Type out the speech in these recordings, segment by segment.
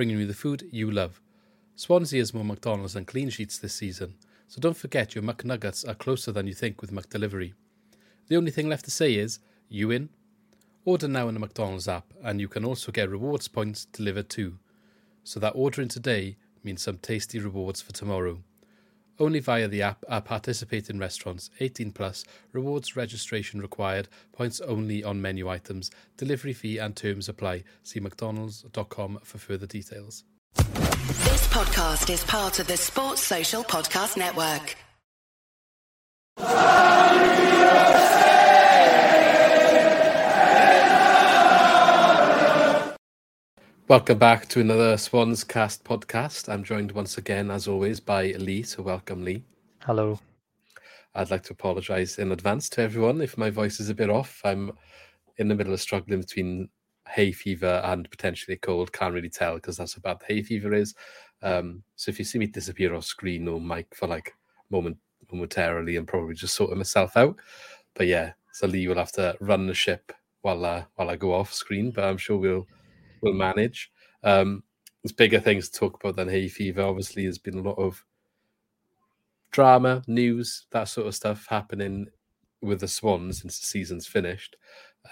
bringing you the food you love. Swansea has more McDonald's than clean sheets this season, so don't forget your McNuggets are closer than you think with McDelivery. The only thing left to say is, you in? Order now in the McDonald's app, and you can also get rewards points delivered too. So that ordering today means some tasty rewards for tomorrow. Only via the app are participating restaurants 18 plus, rewards registration required, points only on menu items, delivery fee and terms apply. See mcdonalds.com for further details. This podcast is part of the Sports Social Podcast Network. Welcome back to another Swans Cast podcast. I'm joined once again, as always, by Lee. So, welcome, Lee. Hello. I'd like to apologise in advance to everyone if my voice is a bit off. I'm in the middle of struggling between hay fever and potentially a cold. Can't really tell because that's how bad the hay fever is. Um, so, if you see me disappear off screen or mic for like moment momentarily, I'm probably just sorting myself out. But yeah, so Lee will have to run the ship while uh, while I go off screen. But I'm sure we'll will manage. Um, there's bigger things to talk about than hay fever. Obviously, there's been a lot of drama, news, that sort of stuff happening with the Swans since the season's finished.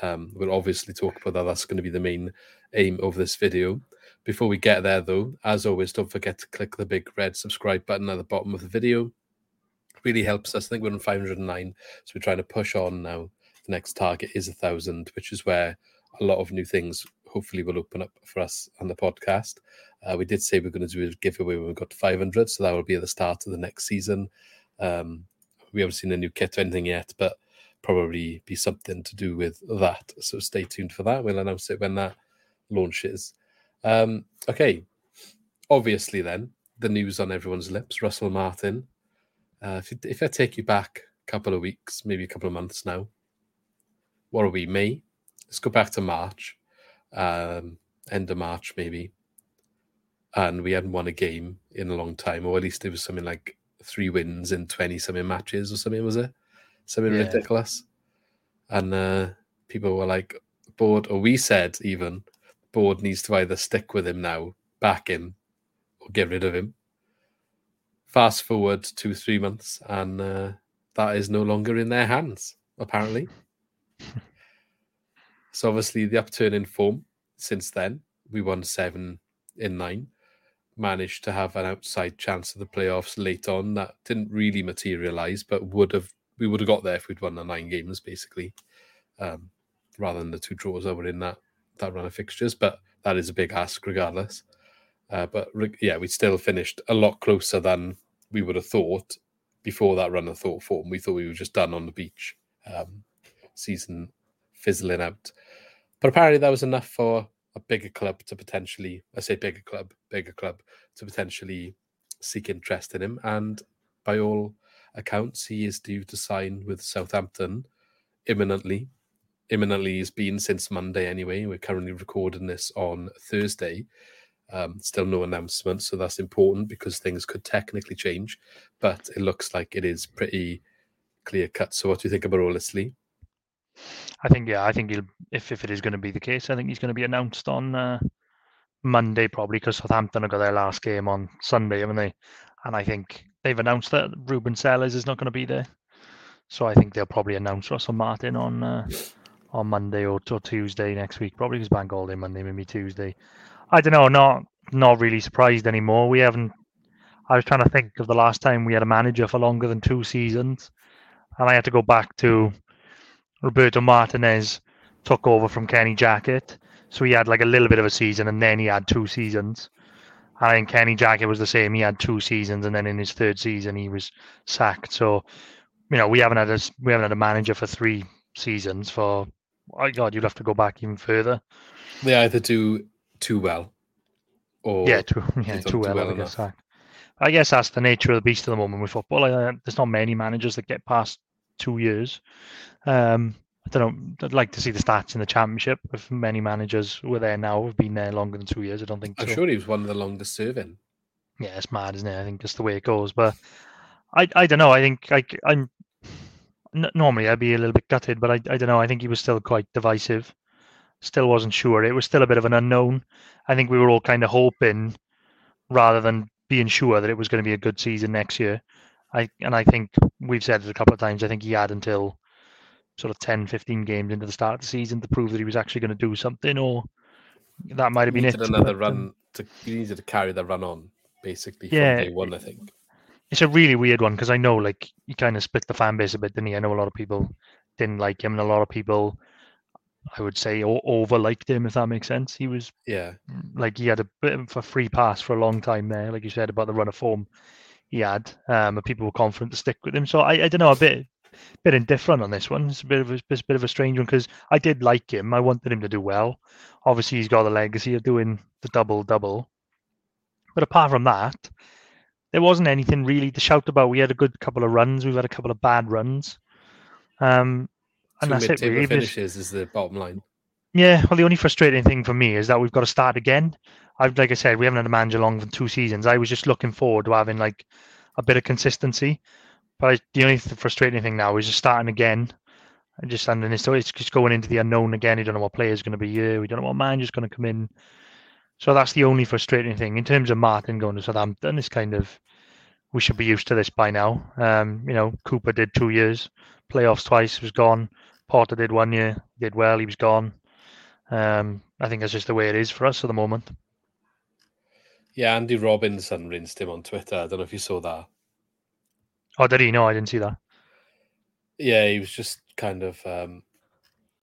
Um, we'll obviously talk about that. That's going to be the main aim of this video. Before we get there, though, as always, don't forget to click the big red subscribe button at the bottom of the video. It really helps us. I think we're on 509, so we're trying to push on now. The next target is a thousand, which is where a lot of new things hopefully will open up for us on the podcast. Uh, we did say we're going to do a giveaway when we got to 500, so that will be at the start of the next season. Um, we haven't seen a new kit or anything yet, but probably be something to do with that. So stay tuned for that. We'll announce it when that launches. Um, okay, obviously, then the news on everyone's lips Russell Martin. Uh, if, if I take you back a couple of weeks, maybe a couple of months now, what are we, May? Let's go back to March um, end of March maybe, and we hadn't won a game in a long time, or at least it was something like three wins in twenty something matches or something. Was it something yeah. ridiculous? And uh, people were like, "Board," or we said even, "Board needs to either stick with him now, back him, or get rid of him." Fast forward two three months, and uh, that is no longer in their hands apparently. So obviously the upturn in form since then, we won seven in nine, managed to have an outside chance of the playoffs late on. That didn't really materialize, but would have we would have got there if we'd won the nine games basically, um, rather than the two draws that were in that that run of fixtures. But that is a big ask regardless. Uh, but yeah, we still finished a lot closer than we would have thought before that run of thought form. We thought we were just done on the beach. Um, season fizzling out. But apparently that was enough for a bigger club to potentially, I say bigger club, bigger club to potentially seek interest in him. And by all accounts, he is due to sign with Southampton imminently. Imminently, he's been since Monday anyway. We're currently recording this on Thursday. Um, still no announcement, so that's important because things could technically change, but it looks like it is pretty clear cut. So, what do you think about all this, Lee? I think yeah, I think he'll if if it is going to be the case, I think he's going to be announced on uh, Monday probably because Southampton have got their last game on Sunday, haven't they? And I think they've announced that Ruben Selles is not going to be there, so I think they'll probably announce Russell Martin on uh, on Monday or, or Tuesday next week, probably because Bank Holiday Monday, maybe Tuesday. I don't know, not not really surprised anymore. We haven't. I was trying to think of the last time we had a manager for longer than two seasons, and I had to go back to Roberto Martinez took over from Kenny Jackett. So he had like a little bit of a season, and then he had two seasons. I think Kenny Jackett was the same. He had two seasons, and then in his third season, he was sacked. So, you know, we haven't had a we haven't had a manager for three seasons. For oh God, you'd have to go back even further. They either do too well, or yeah, too yeah, too well. well I guess. I guess that's the nature of the beast at the moment with football. Uh, there's not many managers that get past two years. Um, I don't know. I'd like to see the stats in the championship. If many managers who are there now have been there longer than two years, I don't think I'm so. sure he was one of the longest serving. yeah, it's mad, isn't it? I think just the way it goes. But I, I don't know. I think like I'm n- normally I'd be a little bit gutted, but I, I don't know. I think he was still quite divisive. Still wasn't sure. It was still a bit of an unknown. I think we were all kind of hoping, rather than being sure that it was going to be a good season next year. I and I think we've said it a couple of times. I think he had until sort of 10, 15 games into the start of the season to prove that he was actually going to do something, or that might have been it. another but, um, run to he needed to carry the run on basically Yeah. from day one. I think. it's a really weird one because I know like he kind of split the fan base a bit, didn't he? I know a lot of people didn't like him, and a lot of people, I would say, over liked him. If that makes sense, he was Yeah, like he had a bit of a free pass for a long time there, like you said about the run of form he had, um, and people were confident to stick with him. So I, I don't know, a bit, bit indifferent on this one. It's a bit of a, a bit of a strange one because I did like him. I wanted him to do well. Obviously, he's got the legacy of doing the double double, but apart from that, there wasn't anything really to shout about. We had a good couple of runs. We've had a couple of bad runs. Um, and two that's it really. Finishes is the bottom line. yeah, well, the only frustrating thing for me is that we've got to start again. I've, like I said, we haven't had a manager longer than two seasons. I was just looking forward to having like a bit of consistency. But I, the only frustrating thing now is just starting again. And just and it's, it's just going into the unknown again. You don't know what player is going to be here. We don't know what manager's going to come in. So that's the only frustrating thing in terms of Martin going to Southampton. It's kind of we should be used to this by now. Um, you know, Cooper did two years, playoffs twice, was gone. Porter did one year, did well, he was gone. Um, I think that's just the way it is for us at the moment. Yeah, Andy Robinson rinsed him on Twitter. I don't know if you saw that. Oh, did he? No, I didn't see that. Yeah, he was just kind of um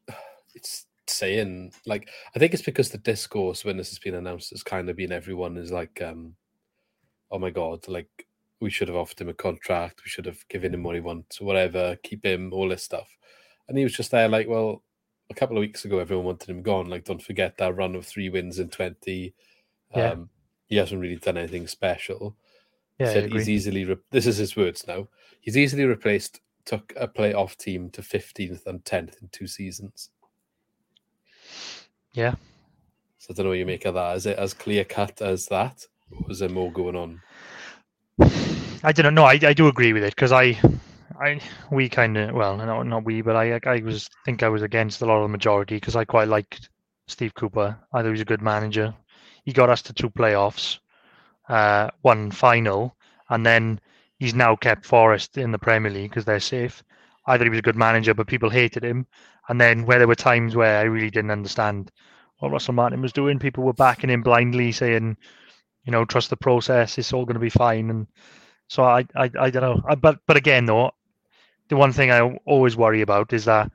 it's saying like I think it's because the discourse when this has been announced has kind of been everyone is like um oh my god, like we should have offered him a contract, we should have given him what he wants, whatever, keep him, all this stuff. And he was just there like, well, a couple of weeks ago everyone wanted him gone. Like, don't forget that run of three wins in twenty. Yeah. Um he hasn't really done anything special. Yeah, said he's easily re- this is his words now. He's easily replaced took a playoff team to 15th and 10th in two seasons. Yeah. So I don't know what you make of that. Is it as clear cut as that? Or is there more going on? I don't know. I, I do agree with it because I, I we kind of well, no, not we, but I I was think I was against a lot of the majority because I quite liked Steve Cooper. I thought he was a good manager. He got us to two playoffs, uh, one final, and then he's now kept Forest in the Premier League because they're safe. Either he was a good manager, but people hated him. And then where there were times where I really didn't understand what Russell Martin was doing, people were backing him blindly, saying, you know, trust the process, it's all going to be fine. And so I, I, I don't know. I, but, but again, though, the one thing I always worry about is that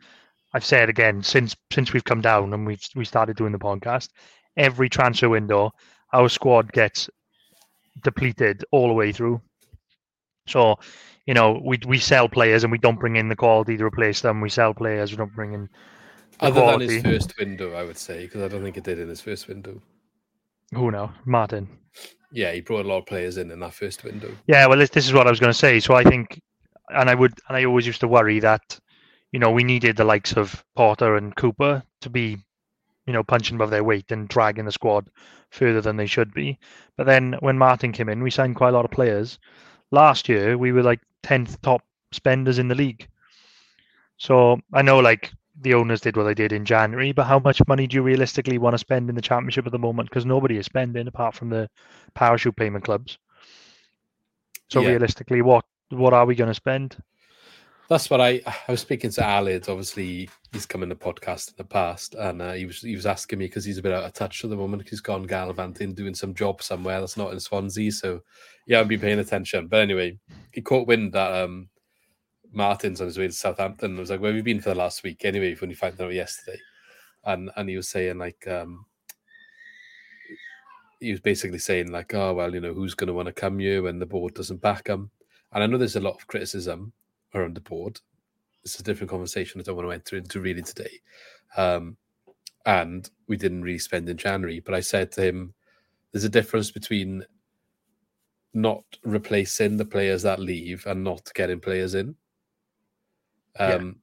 I've said again since since we've come down and we've we started doing the podcast, every transfer window, our squad gets depleted all the way through. So, you know, we we sell players and we don't bring in the quality to replace them. We sell players, we don't bring in the Other than his first window, I would say, because I don't think it did in his first window. Who now? Martin. Yeah, he brought a lot of players in in that first window. Yeah, well, this, this is what I was going to say. So I think, and I would, and I always used to worry that, you know, we needed the likes of Porter and Cooper to be, you know, punching above their weight and dragging the squad further than they should be. But then when Martin came in, we signed quite a lot of players. Last year, we were like tenth top spenders in the league. So I know, like the owners did what they did in January, but how much money do you realistically want to spend in the championship at the moment? Because nobody is spending apart from the parachute payment clubs. So Yeah. realistically, what what are we going to spend? That's what I I was speaking to Alid. Obviously, he's come in the podcast in the past, and uh, he was he was asking me because he's a bit out of touch at the moment. He's gone gallivanting, doing some job somewhere that's not in Swansea. So yeah, I've been paying attention. But anyway, he caught wind that um, Martin's on his way to Southampton. I was like, "Where have you been for the last week?" Anyway, when he found out yesterday, and and he was saying like um, he was basically saying like, oh well, you know, who's going to want to come here when the board doesn't back them? And I know there's a lot of criticism around the board. It's a different conversation I don't want to enter into really today. Um, and we didn't really spend in January, but I said to him, there's a difference between not replacing the players that leave and not getting players in. Um,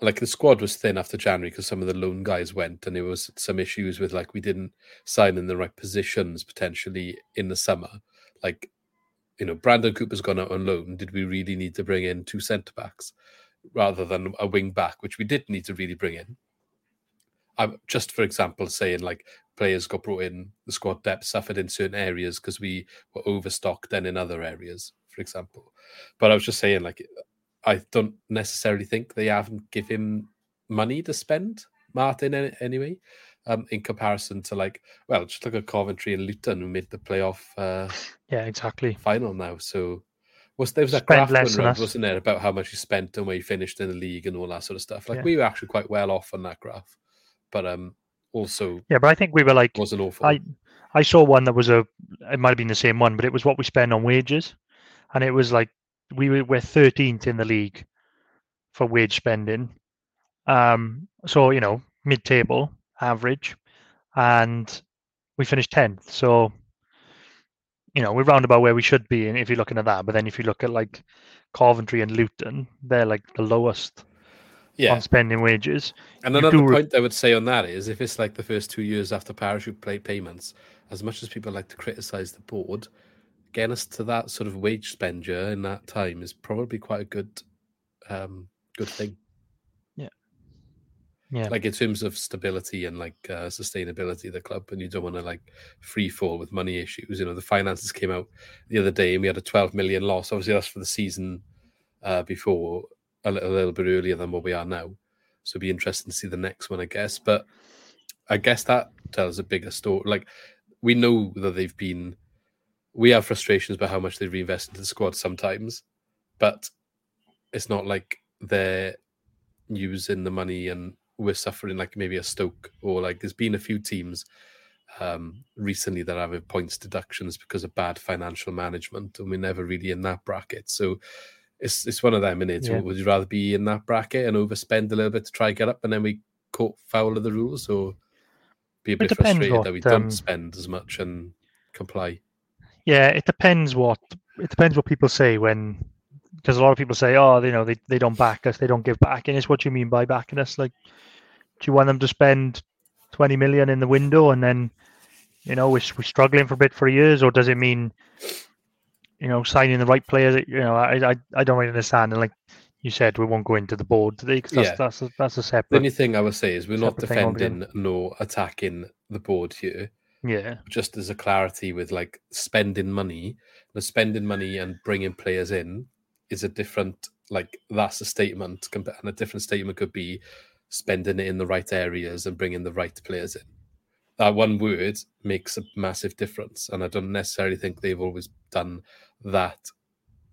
like the squad was thin after January because some of the loan guys went, and there was some issues with like we didn't sign in the right positions potentially in the summer. Like, you know, Brandon Cooper's gone out on loan. Did we really need to bring in two centre backs rather than a wing back, which we did need to really bring in? I'm just for example saying like players got brought in, the squad depth suffered in certain areas because we were overstocked then in other areas, for example. But I was just saying like I don't necessarily think they haven't give him money to spend, Martin, anyway, um, in comparison to like, well, just look at Coventry and Luton who made the playoff. Uh, yeah, exactly. Final now, so was there was that graph around, wasn't there, about how much he spent and where he finished in the league and all that sort of stuff. Like yeah. we were actually quite well off on that graph, but um, also yeah, but I think we were like wasn't awful. I I saw one that was a it might have been the same one, but it was what we spend on wages, and it was like we were we're 13th in the league for wage spending. Um, so you know, mid-table average, and we finished 10th. So you know, we're round about where we should be, and if you're looking at that. But then if you look at like Coventry and Luton, they're like the lowest yeah. on spending wages. And you another point I would say on that is if it's like the first two years after parachute play payments, as much as people like to criticize the board, getting us to that sort of wage spender in that time is probably quite a good um good thing. Yeah. Like in terms of stability and like uh, sustainability of the club, and you don't want to like free fall with money issues. You know, the finances came out the other day and we had a 12 million loss. Obviously, that's for the season uh, before, a little, a little bit earlier than what we are now. So it'd be interesting to see the next one, I guess. But I guess that tells a bigger story. Like we know that they've been we have frustrations about how much they reinvest into the squad sometimes, but it's not like they're using the money and we're suffering like maybe a Stoke or like there's been a few teams um, recently that have points deductions because of bad financial management, and we're never really in that bracket. So it's it's one of them minutes. Yeah. Would you rather be in that bracket and overspend a little bit to try get up, and then we caught foul of the rules, or be a bit frustrated what, that we don't um, spend as much and comply? Yeah, it depends what it depends what people say when because a lot of people say, oh, you know, they, they don't back us, they don't give back, and it's what you mean by backing us. Like, do you want them to spend twenty million in the window and then, you know, we're, we're struggling for a bit for years, or does it mean, you know, signing the right players? You know, I I, I don't really understand. And like you said, we won't go into the board today because that's, yeah. that's a, that's a separate. The only thing I would say is we're not defending nor attacking the board here. Yeah. Just as a clarity with like spending money, the spending money and bringing players in is a different, like, that's a statement. And a different statement could be spending it in the right areas and bringing the right players in. That one word makes a massive difference. And I don't necessarily think they've always done that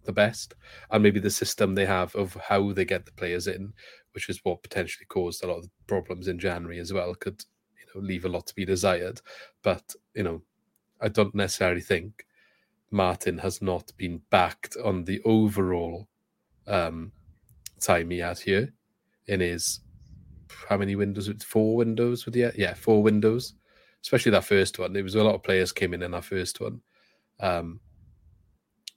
the best. And maybe the system they have of how they get the players in, which is what potentially caused a lot of problems in January as well, could you know leave a lot to be desired. But you know, I don't necessarily think Martin has not been backed on the overall um, time he had here in his how many windows? Four windows with the yeah, four windows. Especially that first one. There was a lot of players came in in that first one. Um,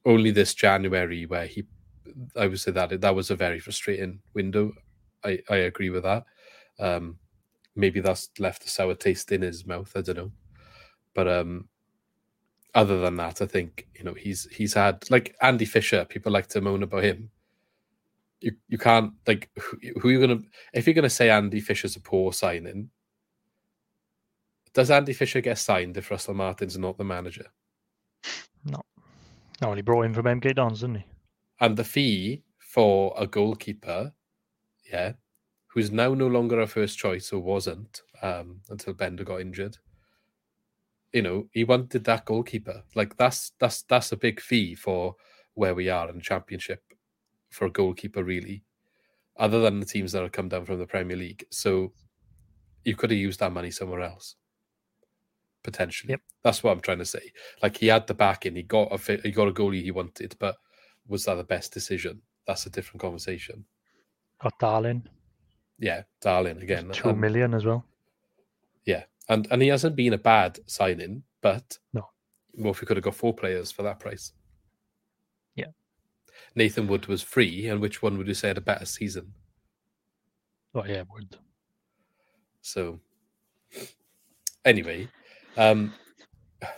only this January where he, I would say that that was a very frustrating window. I I agree with that. Um, maybe that's left a sour taste in his mouth. I don't know, but um, other than that, I think you know he's he's had like Andy Fisher. People like to moan about him. You you can't like who, who are you gonna if you're gonna say Andy Fisher's a poor signing. Does Andy Fisher get signed if Russell Martin's not the manager? No, no, he brought in from MK Dons, didn't he? And the fee for a goalkeeper, yeah, who's now no longer our first choice or wasn't um, until Bender got injured. You know, he wanted that goalkeeper. Like that's that's that's a big fee for where we are in the championship for a goalkeeper, really. Other than the teams that have come down from the Premier League, so you could have used that money somewhere else. Potentially, Yep. that's what I'm trying to say. Like he had the backing, he got a he got a goalie he wanted, but was that the best decision? That's a different conversation. Got Darling, Yeah, darling again. two um, million as well. And and he hasn't been a bad signing, but No. well, if we could have got four players for that price. Yeah. Nathan Wood was free, and which one would you say had a better season? Oh yeah, Wood. So, anyway, um,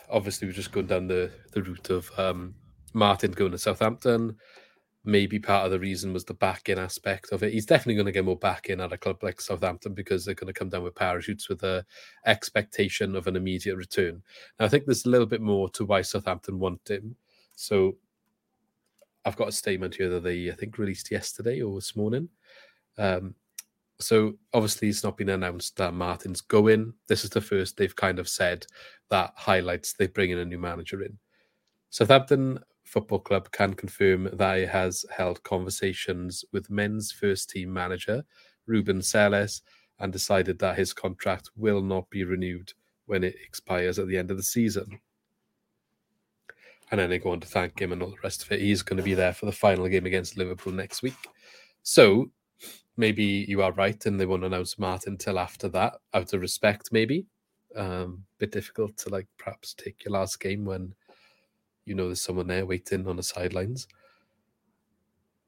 obviously we're just going down the the route of um, Martin going to Southampton. Maybe part of the reason was the back in aspect of it. He's definitely going to get more back in at a club like Southampton because they're going to come down with parachutes with the expectation of an immediate return. Now, I think there's a little bit more to why Southampton want him. So, I've got a statement here that they I think released yesterday or this morning. Um, so obviously it's not been announced that Martin's going. This is the first they've kind of said that highlights they bring in a new manager in. Southampton Football Club can confirm that it has held conversations with men's first team manager Ruben Selles and decided that his contract will not be renewed when it expires at the end of the season. And then they go on to thank him and all the rest of it. He's going to be there for the final game against Liverpool next week. So maybe you are right and they won't announce Martin till after that, out of respect, maybe. Um, bit difficult to like perhaps take your last game when you know there's someone there waiting on the sidelines.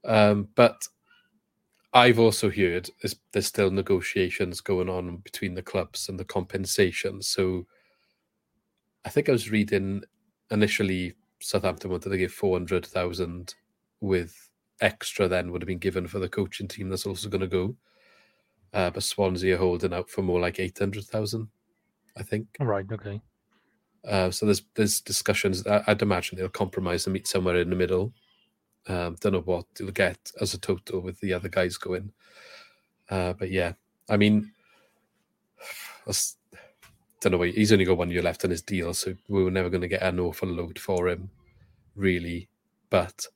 Um, but I've also heard there's, still negotiations going on between the clubs and the compensation. So I think I was reading initially Southampton wanted to give 400,000 with extra then would have been given for the coaching team that's also going to go. Uh, but Swansea are holding out for more like 800,000, I think. Right. Okay. Uh, so there's there's discussions. I, I'd imagine they'll compromise and meet somewhere in the middle. Um, don't know what they'll get as a total with the other guys going. Uh, but yeah, I mean, that's, don't know. He's only got one year left on his deal, so we were never going to get an awful load for him, really. But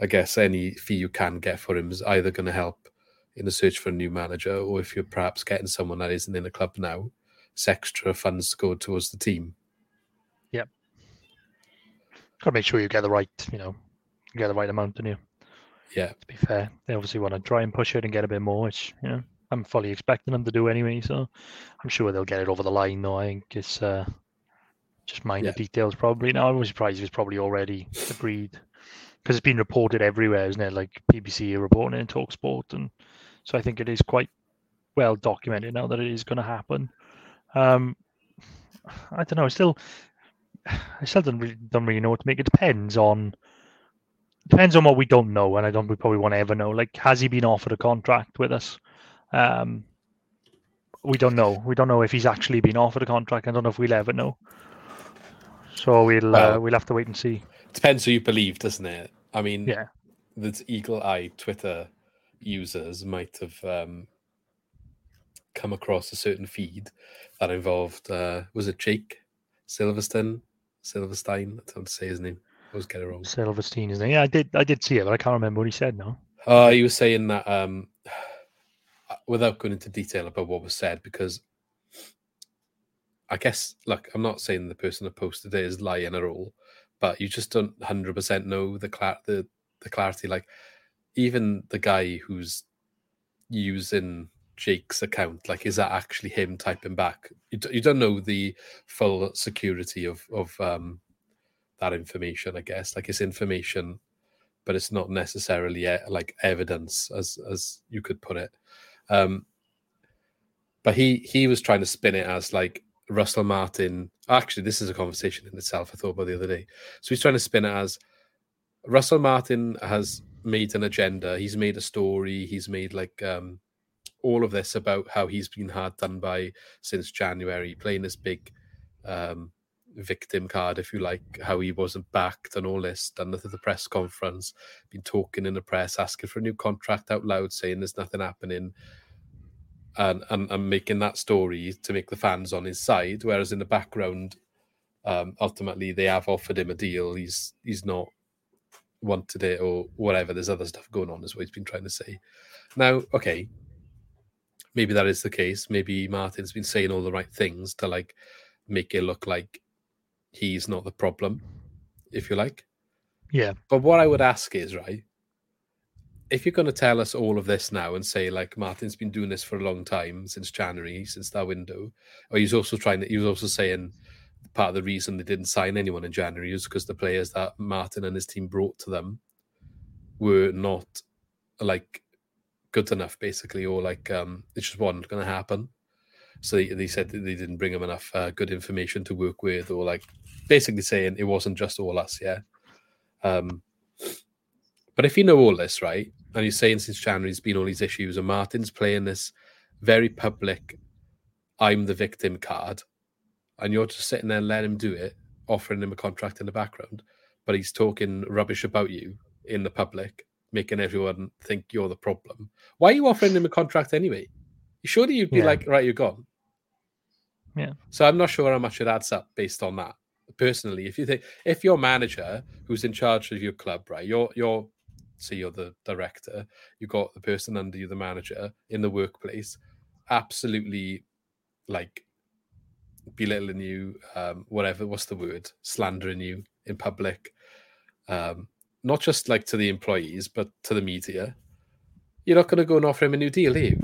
I guess any fee you can get for him is either going to help in the search for a new manager, or if you're perhaps getting someone that isn't in the club now, it's extra funds to go towards the team. Got to make sure you get the right, you know, you get the right amount, don't you? Yeah, To be fair, they obviously want to try and push it and get a bit more, which you know I'm fully expecting them to do anyway. So I'm sure they'll get it over the line. Though I think it's uh, just minor Yeah. details probably. Now I was surprised it was probably already agreed because it's been reported everywhere, isn't it? Like BBC are reporting it in Talksport, and so I think it is quite well documented now that it is going to happen. Um, I don't know. Still, I still don't really, don't really know what to make. It depends on depends on what we don't know, and I don't we probably want to ever know. Like, has he been offered a contract with us? Um, we don't know. We don't know if he's actually been offered a contract. I don't know if we'll ever know. So we'll uh, Well- we'll have to wait and see. depends who you believe, doesn't it? I mean, Yeah. the eagle-eyed Twitter users might have um, come across a certain feed that involved uh, was it Jake Silverstone, Silverstein? I don't say his name. I always get it wrong. Silverstein, is name. Yeah, I did. I did see it, but I can't remember what he said. No. Uh, he was saying that um, without going into detail about what was said, because I guess, look, I'm not saying the person that posted it is lying at all, but you just don't 100% know the cla- the the clarity. Like, even the guy who's using Jake's account, like, is that actually him typing back? You, d- you don't know the full security of of um, that information. I guess, like, it's information but it's not necessarily e- like evidence as as you could put it. Um, but he he was trying to spin it as like Russell Martin. Actually, this is a conversation in itself. I thought about the other day. So he's trying to spin it as Russell Martin has made an agenda. He's made a story. He's made like um, all of this about how he's been hard done by since January, playing this big um, victim card, if you like, how he wasn't backed and all this, done at the press conference, been talking in the press, asking for a new contract out loud, saying there's nothing happening, and and, and making that story to make the fans on his side. Whereas in the background, um, ultimately they have offered him a deal. He's he's not wanted it or whatever. There's other stuff going on, is what he's been trying to say. Now, okay, maybe that is the case. Maybe Martin's been saying all the right things to like make it look like he's not the problem, if you like. Yeah. But what I would ask is, right, if you're going to tell us all of this now and say like Martin's been doing this for a long time since January, since that window, or he's also trying to, he was also saying part of the reason they didn't sign anyone in January is because the players that Martin and his team brought to them were not like good enough, basically, or like um, it just wasn't going to happen. So they, they said they didn't bring him enough uh, good information to work with, or like basically saying it wasn't just all us, yeah. Um, but if you know all this, right, and you're saying since January there's been all these issues, and Martin's playing this very public, I'm the victim card, and you're just sitting there letting him do it, offering him a contract in the background, but he's talking rubbish about you in the public, making everyone think you're the problem. Why are you offering him a contract anyway? Surely you'd be Yeah. like, right, you're gone. Yeah. So I'm not sure how much it adds up based on that. Personally, if you think if your manager who's in charge of your club, right, you're you're say you're the director, You've got the person under you, the manager in the workplace, absolutely like belittling you, um, whatever, what's the word, slandering you in public, um, not just like to the employees, but to the media. You're not going to go and offer him a new deal, are you?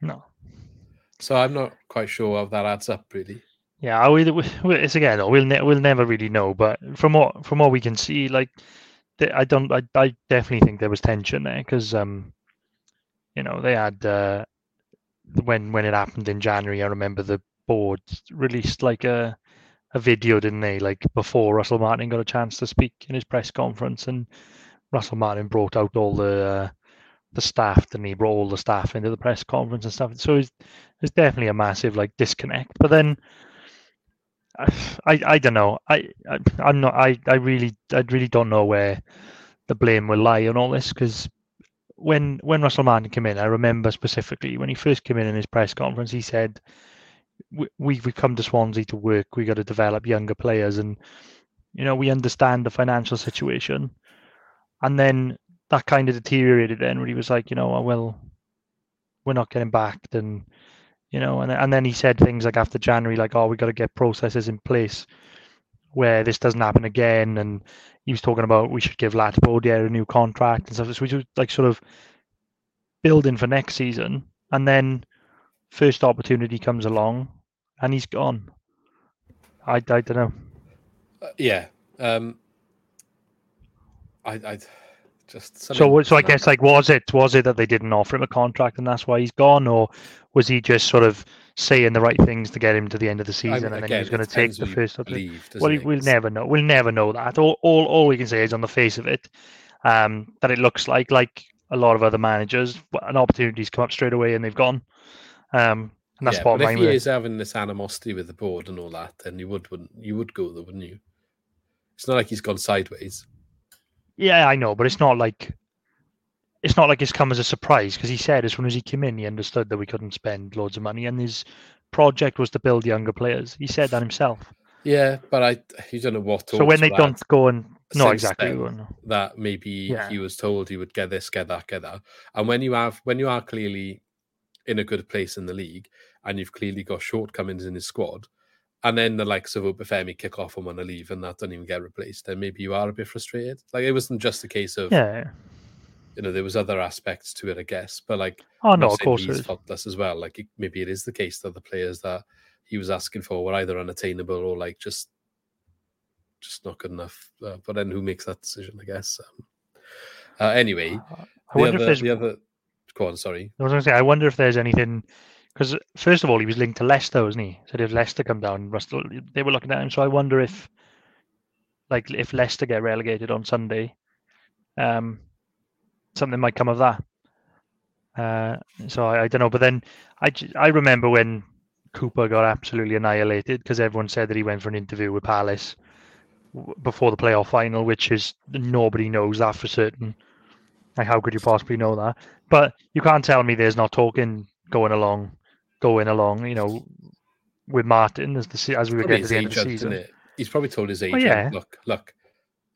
No. So I'm not quite sure how that adds up, really. Yeah, I will, we- it's again. We'll ne- we'll never really know, but from what from what we can see, like, I don't, I, I definitely think there was tension there because, um, you know, they had uh, when when it happened in January. I remember the board released like a a video, didn't they? Like before Russell Martin got a chance to speak in his press conference, and Russell Martin brought out all the uh, the staff, and he brought all the staff into the press conference and stuff. So it's, there's definitely a massive like disconnect. But then I, I, don't know. I, I I'm not. I, I really I really don't know where the blame will lie on all this because when when Russell Martin came in, I remember specifically when he first came in in his press conference, he said, "We we we come to Swansea to work. We got to develop younger players, and you know we understand the financial situation." And then that kind of deteriorated. Then he was like, you know, well, we're not getting backed, and you know, and and then he said things like after January, like, oh, we got to get processes in place where this doesn't happen again. And he was talking about we should give Latipodia a new contract and stuff. So we should like sort of building for next season, and then first opportunity comes along, and he's gone. I I don't know. Uh, yeah. Um, I, I just So so I guess like was it was it that they didn't offer him a contract and that's why he's gone, or was he just sort of saying the right things to get him to the end of the I- season and then he again, was going to take the first opportunity? believe, Well, it? we'll never know. We'll never know that. All, all, all we can say is on the face of it, um, that it looks like like a lot of other managers, an opportunity's come up straight away and they've gone. Um, and that's yeah, what but if he is having this animosity with the board and all that, then you would wouldn't you would go there, wouldn't you? It's not like he's gone sideways. Yeah, I know, but it's not like it's not like it's come as a surprise because he said as soon as he came in, he understood that we couldn't spend loads of money, and his project was to build younger players. He said that himself. Yeah, but I you don't know what. So when they don't go and no, exactly. then we won't know. that maybe Yeah. he was told he would get this, get that, get that. And when you have when you are clearly in a good place in the league and you've clearly got shortcomings in his squad, and then the likes of Obafemi kick off and want to leave and that doesn't even get replaced, then maybe you are a bit frustrated. Like it wasn't just a case of Yeah. you know, there was other aspects to it, I guess. But like, Oh no, of course he's faultless as well. Like, it, maybe it is the case that the players that he was asking for were either unattainable or like just, just not good enough. Uh, but then who makes that decision? I guess. Um, uh, anyway, I the wonder other, if there's. the other. Go on, sorry. I was going to say, I wonder if there's anything because first of all, he was linked to Leicester, wasn't he? So if Leicester come down, Russell, they were looking at him. So I wonder if, like, if Leicester get relegated on Sunday, um, something might come of that. Uh, so I, I don't know. But then I, I remember when Cooper got absolutely annihilated because everyone said that he went for an interview with Palace before the playoff final, which is nobody knows that for certain. Like, how could you possibly know that? But you can't tell me there's not talking going along, going along. You know, with Martin as the as we were Probably getting to the end of the agent, season. He's probably told his Oh, agent, yeah. look, look,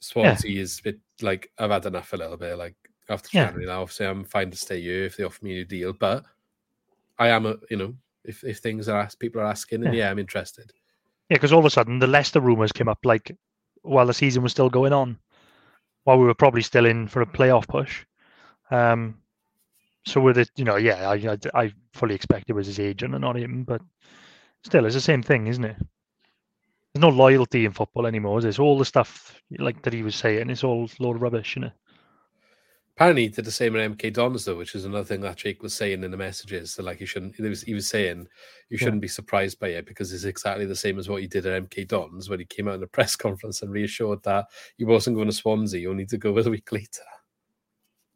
Swansea is a bit like I've had enough a little bit. Like after Yeah. January now, obviously I'm fine to stay here if they offer me a new deal, but I am a you know if if things are asked, people are asking, and Yeah. yeah, I'm interested. Yeah, because all of a sudden the Leicester rumours came up like while the season was still going on, while we were probably still in for a playoff push. Um, so with it, you know, yeah, I, I, I fully expect it was his agent and not him, but still, it's the same thing, isn't it? There's no loyalty in football anymore. is there? It's all the stuff like that he was saying. It's all a load of rubbish, isn't it? Apparently, he did the same at MK Dons though, which is another thing that Jake was saying in the messages. So like, he shouldn't. He was, he was saying you shouldn't be surprised by it because it's exactly the same as what he did at MK Dons when he came out in a press conference and reassured that he wasn't going to Swansea, you only to go a week later.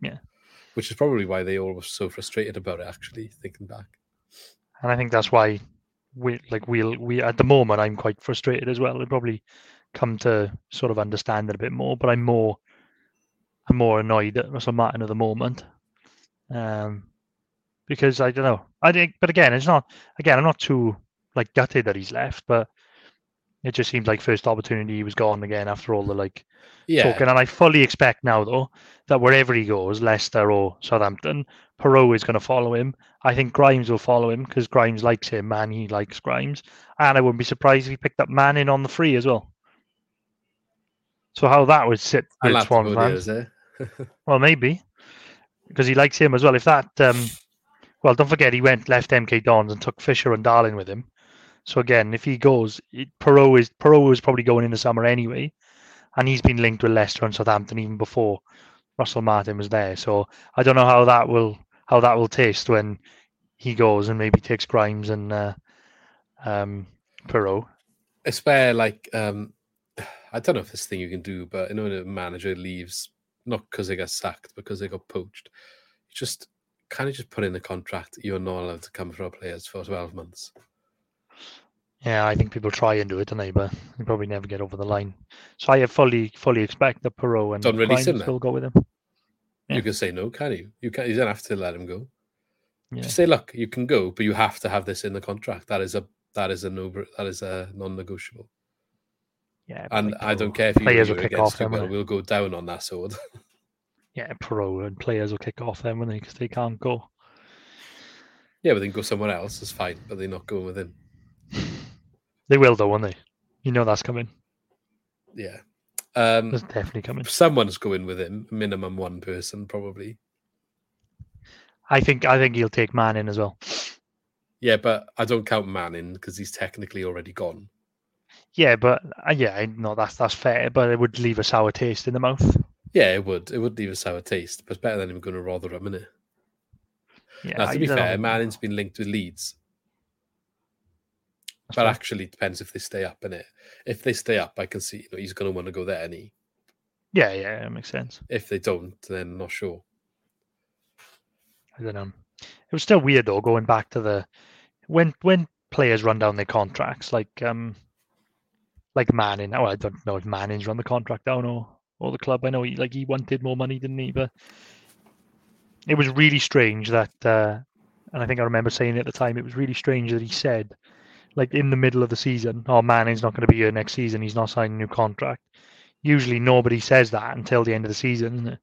Yeah. Which is probably why they all were so frustrated about it. Actually, thinking back. and I think that's why we like we'll we at the moment I'm quite frustrated as well. I'll probably come to sort of understand it a bit more, but I'm more I'm more annoyed at Russell Martin at the moment. Um because I don't know. I think but again it's not again I'm not too like gutted that he's left, but it just seems like first opportunity he was gone again after all the like Yeah, talking. And I fully expect now, though, that wherever he goes, Leicester or Southampton, Perot is going to follow him. I think Grimes will follow him because Grimes likes him and he likes Grimes. And I wouldn't be surprised if he picked up Manning on the free as well. So how that would sit with have to there, fans? Well, maybe because he likes him as well. If that, um, well, don't forget he went left MK Dons and took Fisher and Darling with him. So again, if he goes, it- Perot is Perot is probably going in the summer anyway, and he's been linked with Leicester and Southampton even before Russell Martin was there. So I don't know how that will how that will taste when he goes and maybe takes Grimes and uh, um, Perot. it's where like um I don't know if this thing you can do, but you know when a manager leaves not because they got sacked, because they got poached, you just kind of just put in the contract you're not allowed to come for our players for twelve months. Yeah, I think people try and do it, don't they? But they probably never get over the line. So I fully fully expect that Perot and Don't release him Grimes will go with him. Yeah. You can say no, can you? You can. You don't have to let him go. Yeah. Just say, look, you can go, but you have to have this in the contract. That is a that is a no that is a non-negotiable. Yeah, And I don't care if you players will kick off them. well, we'll go down on that sword. Yeah, Perot and players will kick off them when they because they can't go. yeah, but then go somewhere else. It's fine, but they're not going with him. They will though, won't they? You know that's coming. Yeah. Um, That's definitely coming. someone's going with him. Minimum one person, probably. I think I think he'll take Manning as well. Yeah, but I don't count Manning because he's technically already gone. Yeah, but uh, yeah, no, that's that's fair, but it would leave a sour taste in the mouth. Yeah, it would. It would leave a sour taste, but it's better than him going to Rotherham, isn't it? Yeah, Now, to I be fair. Manning's been linked with Leeds, but actually depends if they stay up in it. If they stay up, I can see you know he's going to want to go there. Any yeah, yeah, that makes sense. if they don't, then not sure. I don't know. It was still weird though, going back to the when when players run down their contracts, like um like Manning. Oh, I don't know if Manning's run the contract down or or the club. I know he like he wanted more money, didn't he? But it was really strange that uh and I think I remember saying at the time it was really strange that he said like in the middle of the season, oh Manning's not going to be here next season, he's not signing a new contract. Usually nobody says that until the end of the season, isn't?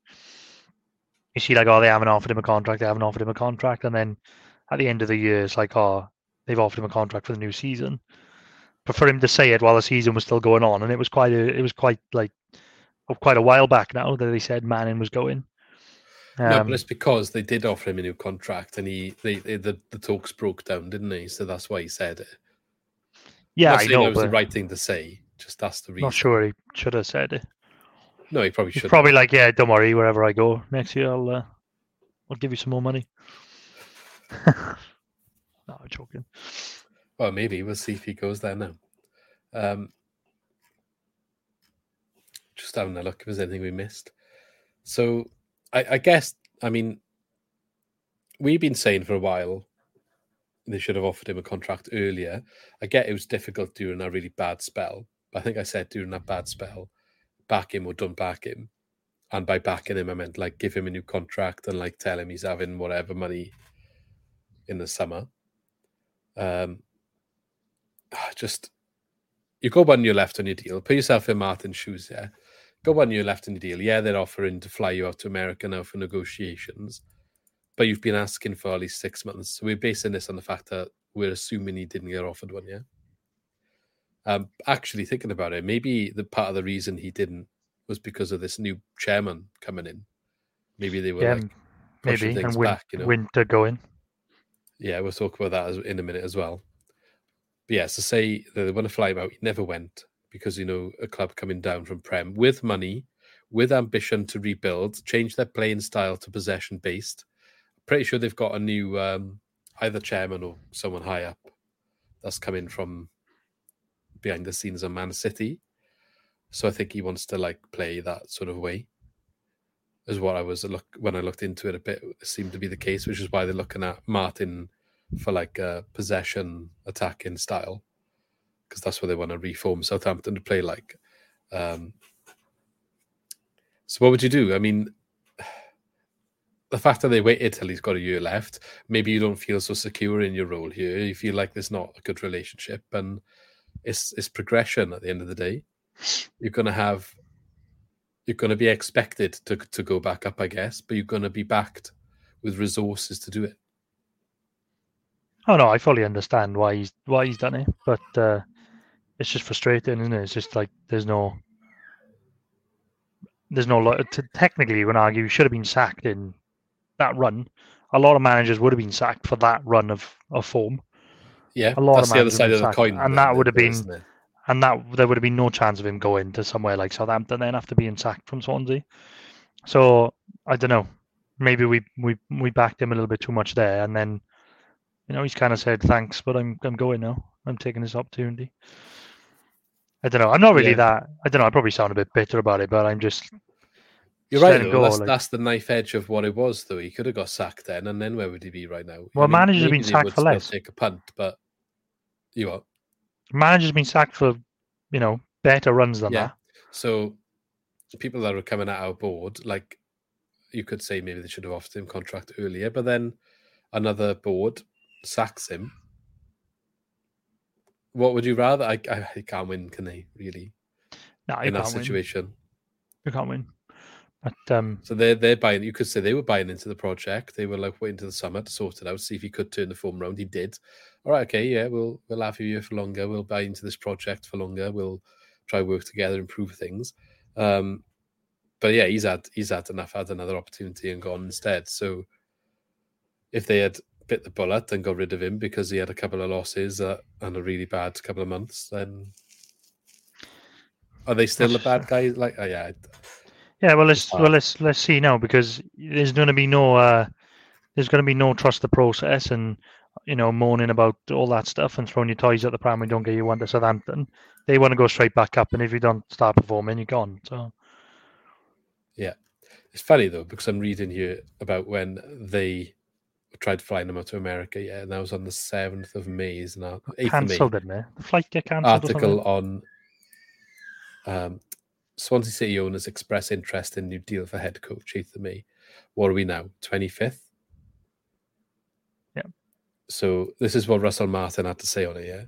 You see, like, oh, they haven't offered him a contract, they haven't offered him a contract, and then at the end of the year, it's like, oh, they've offered him a contract for the new season. But for him to say it while the season was still going on, and it was quite a, it was quite like, quite a while back now that they said Manning was going. no, Um, but it's because they did offer him a new contract, and he they, they the, the talks broke down, didn't they? So that's why he said it. Yeah, I know, it was the right thing to say. Just that's the reason. not sure he should have said it. No, he probably should. probably like, yeah, don't worry, wherever I go next year, I'll, uh, I'll give you some more money. no, I'm joking. Well, maybe we'll see if he goes there now. Um, just having a look if there's anything we missed. So, I, I guess, I mean, we've been saying for a while they should have offered him a contract earlier. I get it was difficult during a really bad spell. But I think I said during that bad spell, back him or don't back him. And by backing him, I meant like give him a new contract and like tell him he's having whatever money in the summer. Um, just you go one year left on your deal. Put yourself in Martin's shoes. Yeah, go one year left in your deal. Yeah, they're offering to fly you out to America now for negotiations. But you've been asking for at least six months. So we're basing this on the fact that we're assuming he didn't get offered one, yeah. Um, actually, thinking about it, maybe the part of the reason he didn't was because of this new chairman coming in. Maybe they were Yeah, like pushing maybe things and win, back, you know. winter going. Yeah, we'll talk about that as, in a minute as well. But yeah, so say that they want to fly him out. He never went because you know a club coming down from Prem with money, with ambition to rebuild, change their playing style to possession based. Pretty sure they've got a new um, either chairman or someone high up that's coming from behind the scenes of Man City. So I think he wants to like play that sort of way. Is what I was look when I looked into it a bit. It seemed to be the case, which is why they're looking at Martin for like a possession attacking style, because that's what they want to reform Southampton to play like. Um, so what would you do? I mean, the fact that they waited till he's got a year left, maybe you don't feel so secure in your role here. You feel like there's not a good relationship, and it's it's progression at the end of the day. You're gonna have, you're gonna be expected to to go back up, I guess, but you're gonna be backed with resources to do it. Oh no, I fully understand why he's why he's done it, but uh, it's just frustrating, isn't it? It's just like there's no, there's no. lo- t- Technically, you can argue he should have been sacked in that run. A lot of managers would have been sacked for that run of, of form, Yeah, A lot that's of the other managers side of the coin, and that would have been- and that there would have been no chance of him going to somewhere like Southampton then after being sacked from Swansea. So I don't know. Maybe we we we backed him a little bit too much there, and then you know he's kind of said thanks, but I'm I'm going now. I'm taking this opportunity. I don't know. I'm not really Yeah. that. I don't know. I probably sound a bit bitter about it, but I'm just You're right. let Though. go, that's, like- that's the knife edge of what it was, though. He could have got sacked then, and then where would he be right now? Well, managers have maybe been sacked for less. Take a punt, but you are. manager's been sacked for you know better runs than Yeah. that. So people that are coming at our board, like you could say maybe they should have offered him contract earlier, but then another board sacks him. What would you rather? I, I can't win, can they? Really, No, in that win. situation. You can't win. But um, So they're they're buying. You could say they were buying into the project. They were like waiting to the summer to sort it out, see if he could turn the form round. He did. All right, okay, yeah, we'll we'll have you here for longer. We'll buy into this project for longer. We'll try work together, improve things. Um, but yeah, he's had he's had enough, had another opportunity and gone instead. So if they had bit the bullet and got rid of him because he had a couple of losses uh, and a really bad couple of months, then are they still a bad guy? Like, oh, yeah, Yeah, well, let's well let's let's see now because there's going to be no uh, there's going to be no trust the process and you know moaning about all that stuff and throwing your toys at the pram and don't get you one to Southampton. They want to go straight back up, and if you don't start performing, you're gone. So yeah, It's funny though because I'm reading here about when they tried flying them out to America. Yeah, and that was on the seventh of May, isn't it? Eighth of May. cancelled, didn't it? The flight get cancelled. Article on um, Swansea City owners express interest in new deal for head coach. Of May. What are we now? Twenty fifth. Yeah. So this is what Russell Martin had to say on it. Yeah,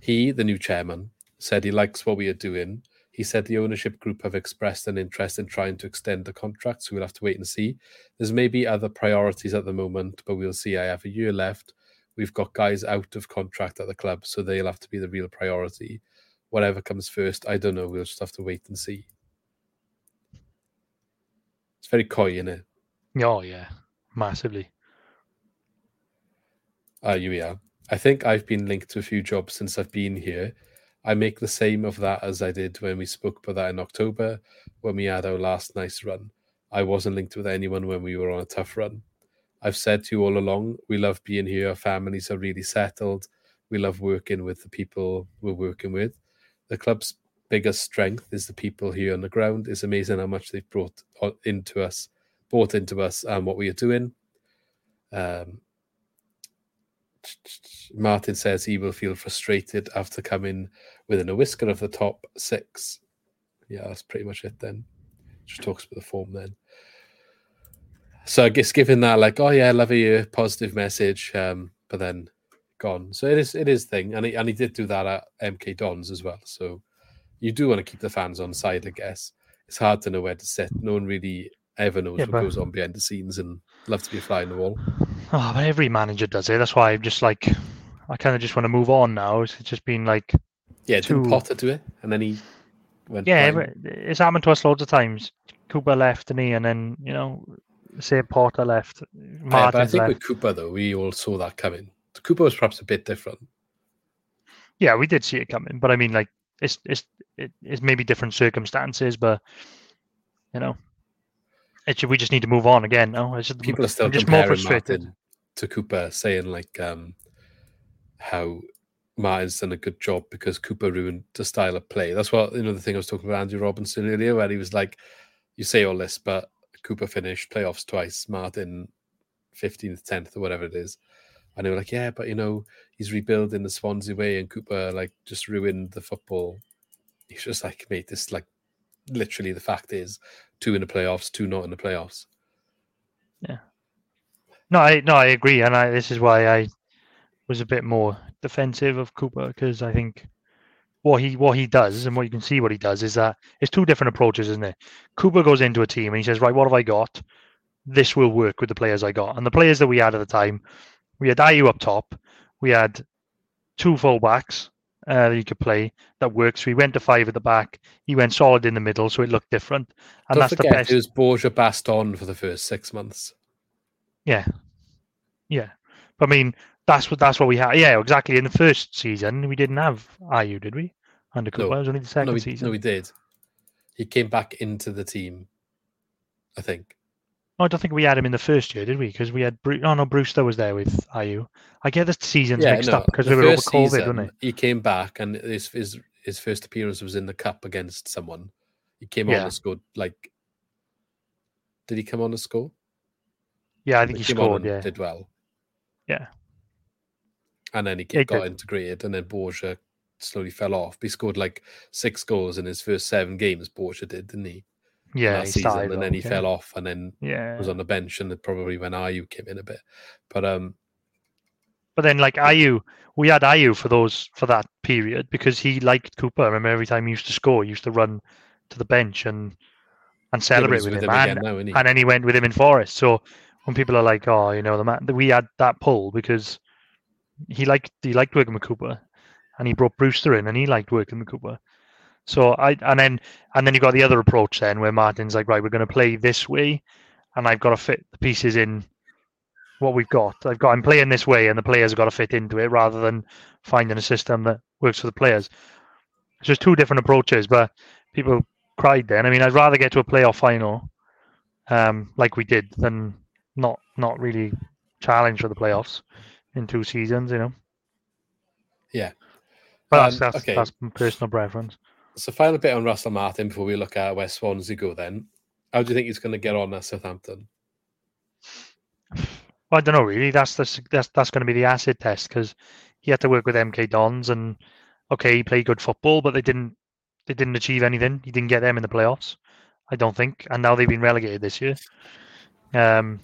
he, the new chairman, said he likes what we are doing. He said the ownership group have expressed an interest in trying to extend the contract, so we'll have to wait and see. There's maybe other priorities at the moment, but we'll see. I have a year left. We've got guys out of contract at the club, so they'll have to be the real priority. Whatever comes first, I don't know. We'll just have to wait and see. It's very coy, isn't it? Oh yeah, massively. Ah, here we are. I think I've been linked to a few jobs since I've been here. I make the same of that as I did when we spoke about that in October when we had our last nice run. I wasn't linked with anyone when we were on a tough run. I've said to you all along, we love being here. Our families are really settled. We love working with the people we're working with. The club's biggest strength is the people here on the ground. It's amazing how much they've brought into us, brought into us, and what we are doing. Um, Martin says he will feel frustrated after coming within a whisker of the top six. Yeah, that's pretty much it then. Just talks about the form then. So I guess given that, like, oh yeah, love you, positive message, um, but then gone. So it is it is thing. And he and he did do that at MK Dons as well. So you do want to keep the fans on side, I guess. It's hard to know where to sit. No one really Ever knows Yeah, what but- goes on behind the scenes and love to be a fly in the wall. Oh, but every manager does it. That's why I'm just like, I kind of just want to move on now. It's just been like, Yeah, didn't Potter do it? And then he went yeah, it's happened to us loads of times. Cooper left, and he, and then you know, say Porter left, Yeah, Martin but I think left. with Cooper though, we all saw that coming. Cooper was perhaps a bit different. Yeah, we did see it coming, but I mean, like, it's it's it, it's maybe different circumstances, but you know, it should, we just need to move on again. No, it's just, People are still I'm just more frustrated. Martin to Cooper, saying like um, how Martin's done a good job because Cooper ruined the style of play. That's what you know. The thing I was talking about Andrew Robinson earlier, where he was like, "You say all this, but Cooper finished playoffs twice. Martin fifteenth, tenth, or whatever it is." And they were like, "Yeah, but you know, he's rebuilding the Swansea way, and Cooper like just ruined the football." He's just like, mate, this like literally the fact is two in the playoffs, two not in the playoffs. Yeah. No, I no, I agree, and I, this is why I was a bit more defensive of Cooper because I think what he what he does and what you can see what he does is that it's two different approaches, isn't it? Cooper goes into a team and he says, right, what have I got? This will work with the players I got, and the players that we had at the time, we had Ayew up top, we had two fullbacks uh, that he could play that works. So he went to five at the back. He went solid in the middle, so it looked different, and Don't that's the best. it was Borja Bastón for the first six months. Yeah, yeah. But I mean, that's what that's what we had. Yeah, exactly. In the first season, we didn't have Ayew, did we? Under No. It was only the second No, we, season. no, we did. He came back into the team, I think. No, I don't think we had him in the first year, did we? Because we had Bru- oh no, Brewster was there with Ayew. I get the seasons mixed up because we were over COVID, season, wasn't it? He came back, and his his his first appearance was in the cup against someone. He came on Yeah. and scored. Like, did he come on and score? Yeah, I think he on scored. Yeah, did well, yeah. and then he Yeah, got did. integrated, and then Borja slowly fell off. He scored like six goals in his first seven games. Borja did, didn't he? Yeah, last season, and then he yeah. fell off, and then Yeah, was on the bench, and probably when Ayew came in a bit. But um, but then like Ayew, we had Ayew for those for that period because he liked Cooper. I remember every time he used to score, he used to run to the bench and and celebrate with with him. him and, now, and then he went with him in Forest. So when people are like, "Oh, you know, the man," we had that pull because he liked he liked working with Cooper, and he brought Brewster in, and he liked working with Cooper. So I and then and then you've got the other approach then where Martin's like, right, we're going to play this way, and I've got to fit the pieces in what we've got. I've got I'm playing this way, and the players have got to fit into it rather than finding a system that works for the players. It's just two different approaches, but people cried then. I mean, I'd rather get to a playoff final, um, like we did, than not not really challenge for the playoffs in two seasons. You know. Yeah. But Um, that's that's, okay. that's personal preference. So final bit on Russell Martin before we look at where Swansea go then. How do you think he's going to get on at Southampton? Well, I don't know really. That's the, that's that's going to be the acid test because he had to work with MK Dons and okay, he played good football, but they didn't they didn't achieve anything. He didn't get them in the playoffs, I don't think. And now they've been relegated this year. Um,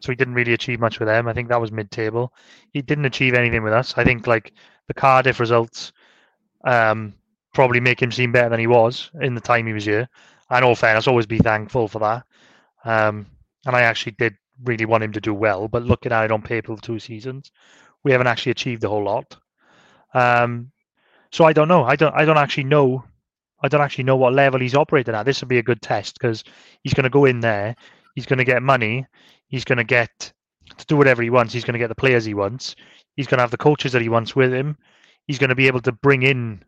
so he didn't really achieve much with them. I think that was mid-table. He didn't achieve anything with us. I think like the Cardiff results um, probably make him seem better than he was in the time he was here. And all fairness, always be thankful for that. Um, and I actually did really want him to do well, but looking at it on paper two seasons, we haven't actually achieved a whole lot. Um, so I don't know. I don't. I don't actually know. I don't actually know what level he's operating at. This would be a good test because he's going to go in there. He's going to get money. He's going to get to do whatever he wants. He's going to get the players he wants. He's going to have the coaches that he wants with him. He's going to be able to bring in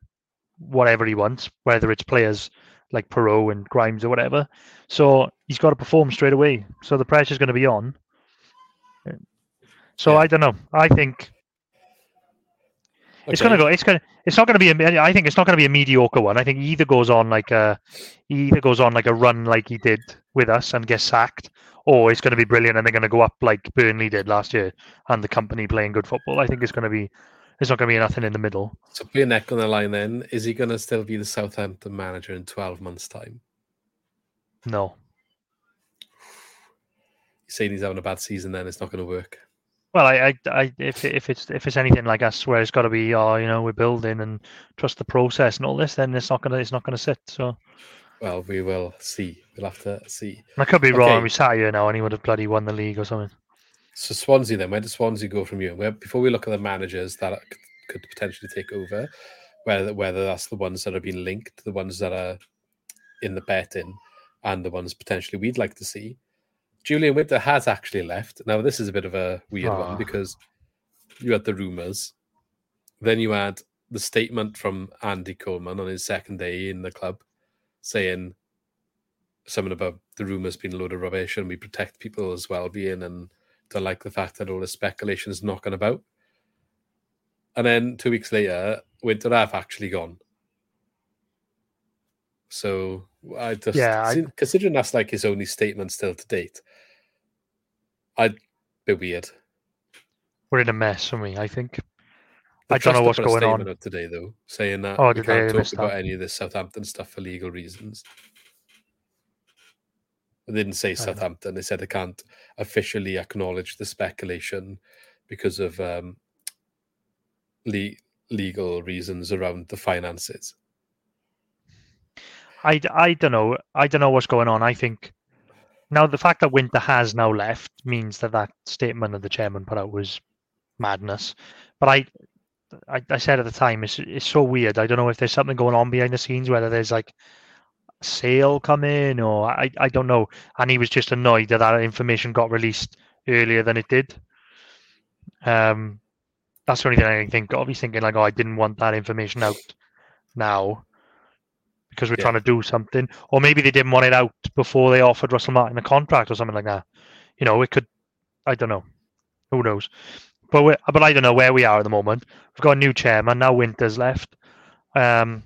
whatever he wants, whether it's players like Piroe and Grimes or whatever. So he's got to perform straight away. So the pressure's going to be on. So Yeah. I don't know. I think it's going to go. It's going. to It's not going to be. A, I think it's not going to be a mediocre one. I think he either goes on like a, he either goes on like a run like he did with us and gets sacked, or it's going to be brilliant and they're going to go up like Burnley did last year and the company playing good football. I think it's going to be. It's not going to be nothing in the middle. So be a neck on the line then. Is he going to still be the Southampton manager in 12 months' time? No. You're saying he's having a bad season then, it's not going to work. Well, I, I, I, if if it's if it's anything like us, where it's got to be, oh, you know, we're building and trust the process and all this, then it's not gonna, it's not gonna sit. So, Well, we will see. We'll have to see. I could be Okay. wrong. We sat here now, and he would have bloody won the league or something. So Swansea then, where does Swansea go from here? Where, before we look at the managers that could, could potentially take over, whether whether that's the ones that have been linked, the ones that are in the betting, and the ones potentially we'd like to see. Julian Winter has actually left. Now this is a bit of a weird Ah. one because you had the rumours, then you had the statement from Andy Coleman on his second day in the club, saying something about the rumours being a load of rubbish and we protect people's well-being and don't like the fact that all the speculation is knocking about. And then two weeks later, Winter have actually gone. So I just Yeah, I- considering that's like his only statement still to date, I'd be weird. We're in a mess, aren't we? I think. The I don't know what's going on. today, though, saying that Oh, we can't talk about that. any of this Southampton stuff for legal reasons. They didn't say Southampton. They said they can't officially acknowledge the speculation because of um, le- legal reasons around the finances. I, I don't know. I don't know what's going on. I think now the fact that Winter has now left means that that statement that the chairman put out was madness. But I, I, I said at the time, it's it's so weird. I don't know if there's something going on behind the scenes, whether there's like sale coming or I, I don't know. And he was just annoyed that that information got released earlier than it did. Um, that's the only thing I can think of. He's thinking like, oh, I didn't want that information out now because we're Yeah. trying to do something, or maybe they didn't want it out before they offered Russell Martin a contract or something like that. You know, it could. I don't know. Who knows? But but I don't know where we are at the moment. We've got a new chairman now. Winters left. Um,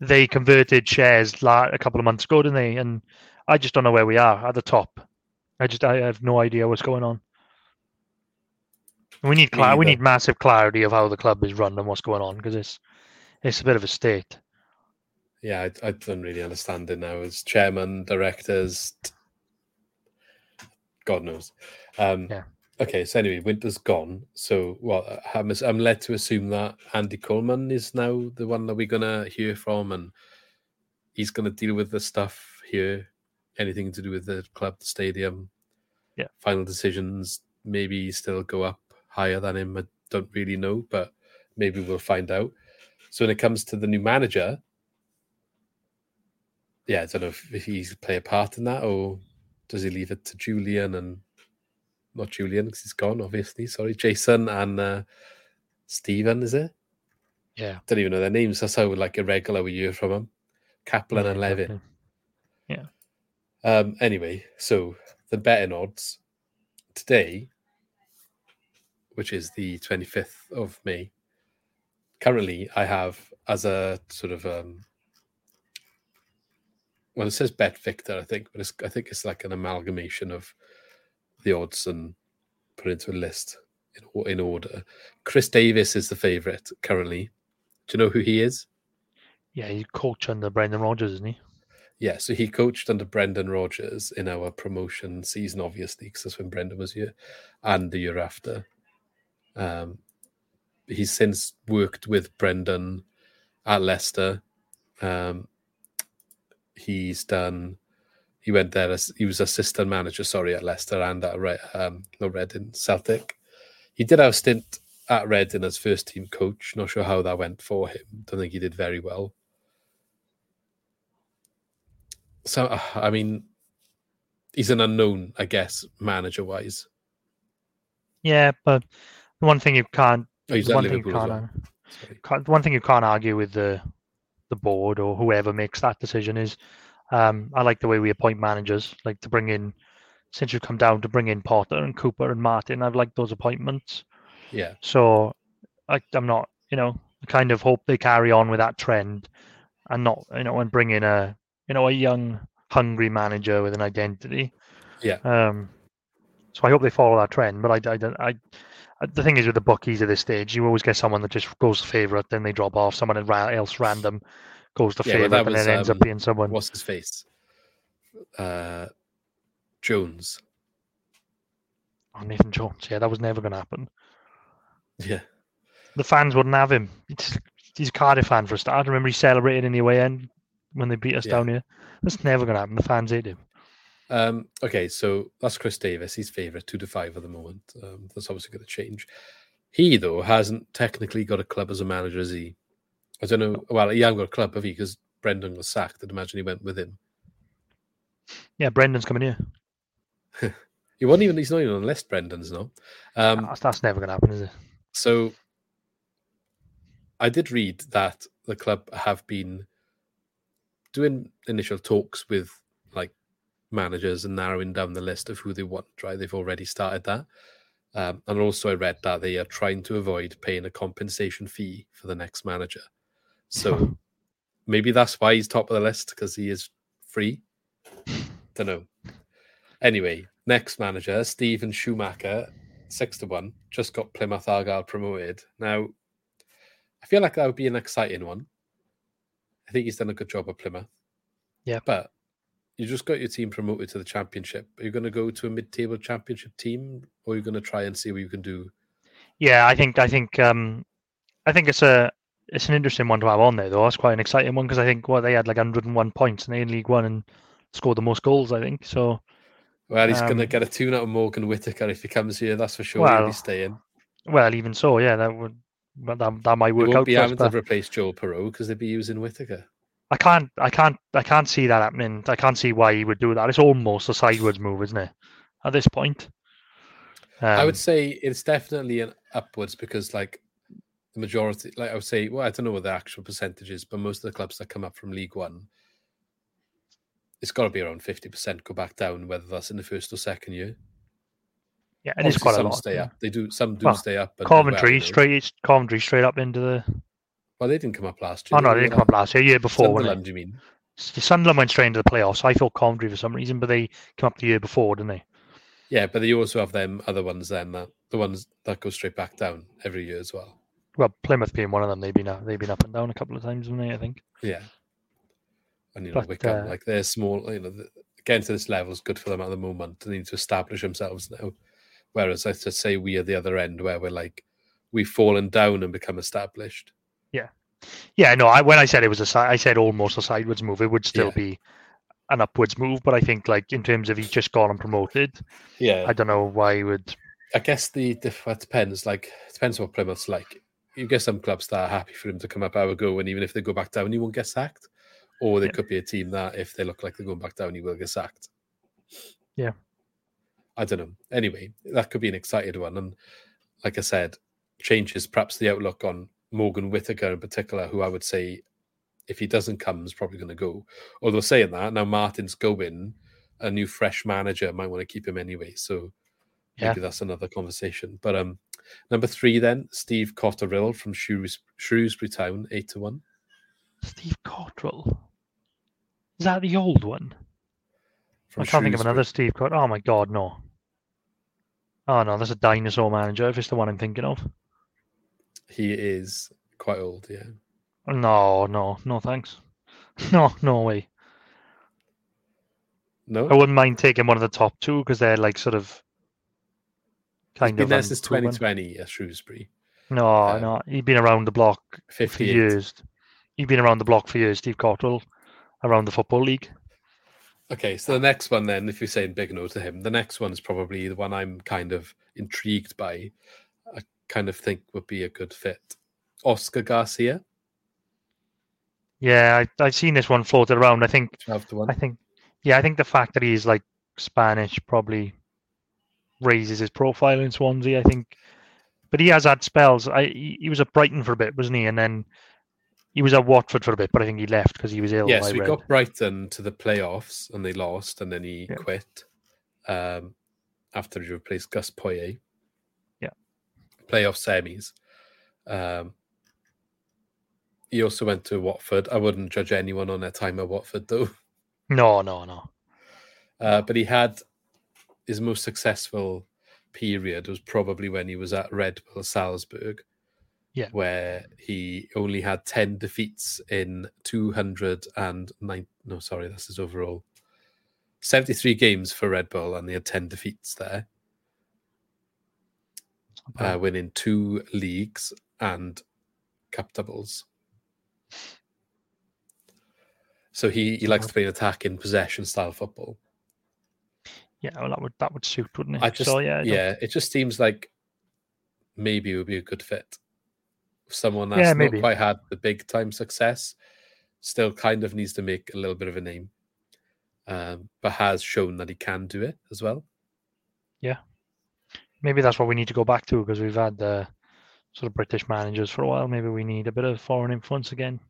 they converted shares la- a couple of months ago, didn't they? And I just don't know where we are at the top. I just I have no idea what's going on. We need cla- we need massive clarity of how the club is run and what's going on because it's it's a bit of a state. Yeah, I, I don't really understand it now. As chairman, directors, God knows. Um, Yeah. Okay, so anyway, Winter's gone. So, well, I'm, I'm led to assume that Andy Coleman is now the one that we're gonna hear from, and he's gonna deal with the stuff here, anything to do with the club, the stadium. Yeah. Final decisions maybe still go up higher than him. I don't really know, but maybe we'll find out. So when it comes to the new manager, yeah, I don't know if, if he's play a part in that or does he leave it to Julian and not Julian because he's gone, obviously. Sorry, Jason and uh, Stephen, is it? Yeah. Don't even know their names. That's how like irregular we hear from them. Kaplan Yeah, and Levien. exactly. Um, anyway, so the betting odds today, which is the 25th of May, currently I have as a sort of um well it says BetVictor, I think, but it's I think it's like an amalgamation of the odds and put into a list in, in order. Chris Davies is the favourite currently. Do you know who he is? Yeah, he coached under Brendan Rodgers, isn't he? Yeah, so he coached under Brendan Rodgers in our promotion season, obviously, because that's when Brendan was here, and the year after. Um, he's since worked with Brendan at Leicester. Um, he's done. He went there as he was assistant manager, sorry, at Leicester and at um, no Reading Celtic. He did have a stint at Reading as first team coach. Not sure how that went for him. Don't think he did very well. So I mean, he's an unknown, I guess, manager wise. Yeah, but the one thing you can't, Oh, he's the at one thing you can't, well. can't, the one thing you can't argue with the the board or whoever makes that decision is, um, I like the way we appoint managers, like to bring in, since you've come down to bring in Potter and Cooper and Martin. I've liked those appointments. Yeah, So, I, I'm not, you know, kind of hope they carry on with that trend, and not, you know, and bring in a, you know, a young, hungry manager with an identity. yeah, Um, so I hope they follow that trend. But I, I, don't- I, I, the thing is with the bookies at this stage, you always get someone that just goes favourite, then they drop off. Someone else random goes to Yeah, well, favourite, that and was, then ends um, up being someone. What's his face? Uh, Jones. Oh, Nathan Jones. Yeah, that was never going to happen. Yeah, The fans wouldn't have him. It's, he's a Cardiff fan for a start. I remember he celebrated in the away end when they beat us Yeah. down here. That's never going to happen. The fans hate him. Um, okay, so that's Chris Davies. He's favourite two to five at the moment. Um, that's obviously going to change. He though hasn't technically got a club as a manager, is he? I don't know. Well, he hasn't got a club, have he? Because Brendan was sacked. I'd imagine he went with him. Yeah, Brendan's coming here. He wasn't even. He's not even on the list. Brendan's not. Um, that's, that's never going to happen, is it? So I did read that the club have been doing initial talks with like managers and narrowing down the list of who they want, right? They've already started that. Um, and also, I read that they are trying to avoid paying a compensation fee for the next manager. So maybe that's why he's top of the list because he is free. Don't know. Anyway, next manager, Steven Schumacher, six to one, just got Plymouth Argyle promoted. Now, I feel like that would be an exciting one. I think he's done a good job at Plymouth. Yeah. But you just got your team promoted to the championship. Are you going to go to a mid-table championship team, or are you going to try and see what you can do? Yeah, I think I think um, I think it's a it's an interesting one to have on there though. It's quite an exciting one because I think well they had like 101 points and they in League One and scored the most goals. I think so. Well, he's going to Um, get a tune out of Morgan Whittaker if he comes here. That's for sure. He'll be staying. Well, even so, yeah, that would that, that might work won't out. be us, having to replace Joel Piroe because they'd be using Whittaker. I can't, I can't, I can't see that happening. I can't see why he would do that. It's almost a sideways move, isn't it? At this point, I Um, would say it's definitely an upwards because, like, the majority, like I would say, well, I don't know what the actual percentage is, but most of the clubs that come up from League One, it's got to be around 50% go back down, whether that's in the first or second year. yeah, and Obviously, quite a some lot. stay yeah. up. They do, some do Well, stay up. well, Coventry straight, Coventry straight up into the. Well, they didn't come up last year. Oh no, they didn't come up last year. Year before, Sunderland, you mean? Sunderland went straight into the playoffs. I thought Coventry for some reason, but they came up the year before, didn't they? Yeah, but you also have them other ones then, that the ones that go straight back down every year as well. Well, Plymouth being one of them, they've been up, they've been up and down a couple of times, haven't they? I think. Yeah. And you know, But, Wycombe, uh, like they're small, you know, getting to this level is good for them at the moment. They need to establish themselves now. Whereas let's just say we are the other end where we're like, we've fallen down and become established. Yeah, yeah. no. I when I said it was a, si- I said almost a sideways move. It would still Yeah. be an upwards move, but I think like in terms of he's just gone and promoted, Yeah. I don't know why he would. I guess the, the it depends. Like it depends what Plymouth's like. You get some clubs that are happy for him to come up our go, and even if they go back down, he won't get sacked. Or there Yeah. could be a team that if they look like they're going back down, he will get sacked. Yeah. I don't know. Anyway, that could be an excited one, and like I said, changes perhaps the outlook on Morgan Whittaker in particular, who I would say, if he doesn't come, is probably going to go. Although saying that, now Martin's going, a new fresh manager might want to keep him anyway. So Yeah. maybe that's another conversation. But um, number three, then Steve Cotterill from Shrews- Shrewsbury Town, eight to one. Steve Cotterill. Is that the old one? From I can't think of another Steve Cotterill. Oh my god, no. Oh no, that's a dinosaur manager. If it's the one I'm thinking of. He is quite old, yeah. No, no, no, thanks. No, no way. No, I wouldn't mind taking one of the top two because they're like sort of he's kind been there since 2020 at Shrewsbury. No, Uh, no, he's been around the block for years. He's been around the block for years, Steve Cotterill, around the football league. Okay, so the next one then, if you're saying big no to him, the next one is probably the one I'm kind of intrigued by. I kind of think would be a good fit. Oscar Garcia, Yeah, I, I've seen this one floated around. I think, 12 to 1. I think, yeah, I think the fact that he's like Spanish probably raises his profile in Swansea. I think, but he has had spells. I he, he was at Brighton for a bit, wasn't he? And then he was at Watford for a bit, but I think he left because he was ill. Yes, I we got Brighton to the playoffs and they lost, and then he Yeah. quit um, after he replaced Gus Poyet. Yeah. Playoff semis. Um, he also went to Watford. I wouldn't judge anyone on their time at Watford, though. No, no, no. Uh, but he had his most successful period was probably when he was at Red Bull Salzburg. Yeah. Where he only had 10 defeats in 209. No, sorry, that's his overall. 73 games for Red Bull, and they had 10 defeats there, uh, winning two leagues and cup doubles. So he, he likes to play an attacking possession style football. Yeah, well, that would that would suit, wouldn't it? I just so, yeah, yeah, it just seems like maybe it would be a good fit. Someone that's Yeah, not quite had the big time success, still kind of needs to make a little bit of a name, um, but has shown that he can do it as well. Yeah, maybe that's what we need to go back to because we've had uh, sort of British managers for a while. Maybe we need a bit of foreign influence again.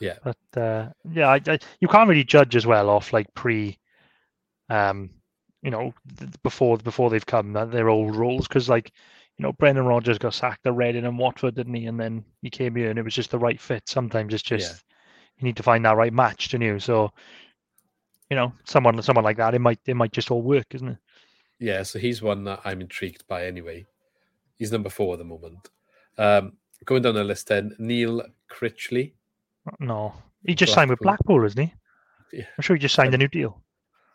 Yeah. But uh, yeah, I, I, you can't really judge as well off like pre, um, you know, before before they've come uh, their old rules. because like, you know, Brendan Rodgers got sacked at Reading and Watford, didn't he? And then he came here and it was just the right fit. Sometimes it's just you need to find that right match, don't you? So, you know, someone someone like that, it might it might just all work, isn't it? Yeah, so he's one that I'm intrigued by anyway. He's number four at the moment. Um, going down the list then, Neil Critchley. No, he just signed with Blackpool. Blackpool, isn't he? Yeah. I'm sure he just signed a new deal.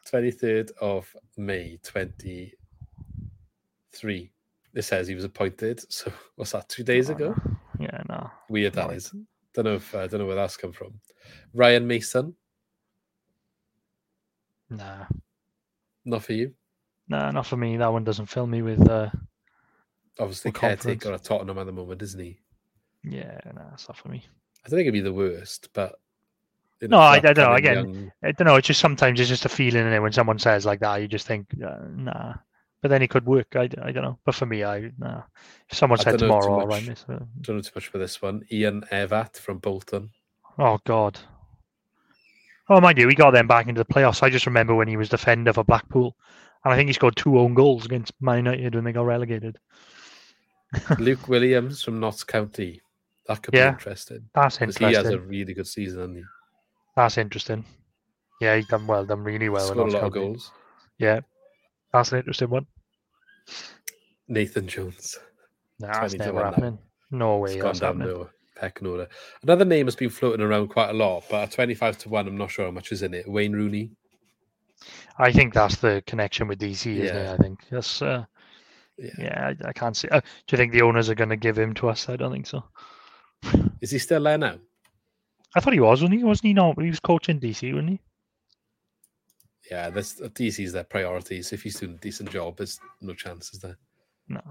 23rd of May 23. It says he was appointed. So what's that? Two days Oh, ago. no. Yeah, no. Weird that Right. Don't know if I don't know where that's come from. Ryan Mason, Nah. not for you. Nah, not for me. That one doesn't fill me with uh Obviously, caretaker at Tottenham at the moment, isn't he? yeah, nah, it's not for me. I don't think it'd be the worst, but No, I- I don't know, again, young- I don't know, it's just sometimes it's just a feeling in it when someone says like that, you just think, uh, nah. But then it could work. I, I don't know. But for me, I nah. If someone I said don't know too tomorrow, I'll much. write this. uh, don't know too much for this one. Ian Evatt from Bolton. Oh God. Oh mind you, we got them back into the playoffs. I just remember when he was defender for Blackpool, and I think he scored two own goals against Man United when they got relegated. Luke Williams from Notts County. That could Yeah, be interesting. That's interesting. he has a really good season, hasn't he? That's interesting. Yeah, he's done well, done really well. Scored a lot of goals. Yeah, that's an interesting one. Nathan Jones. Nah, that's 20 to never one now. happening. No way. It's gone down happening. the pecking order. Another name has been floating around quite a lot, but at 25 to 1, I'm not sure how much is in it. Wayne Rooney. I think that's the connection with DC, isn't Yeah. it? I think that's. Uh, Yeah. yeah, I, I can't see. Uh, do you think the owners are going to give him to us? I don't think so. Is he still there now? I thought he was, wasn't he? Wasn't he? not? he was coaching DC, wasn't he? Yeah, this DC's their priorities. If he's doing a decent job, there's no chances there. No.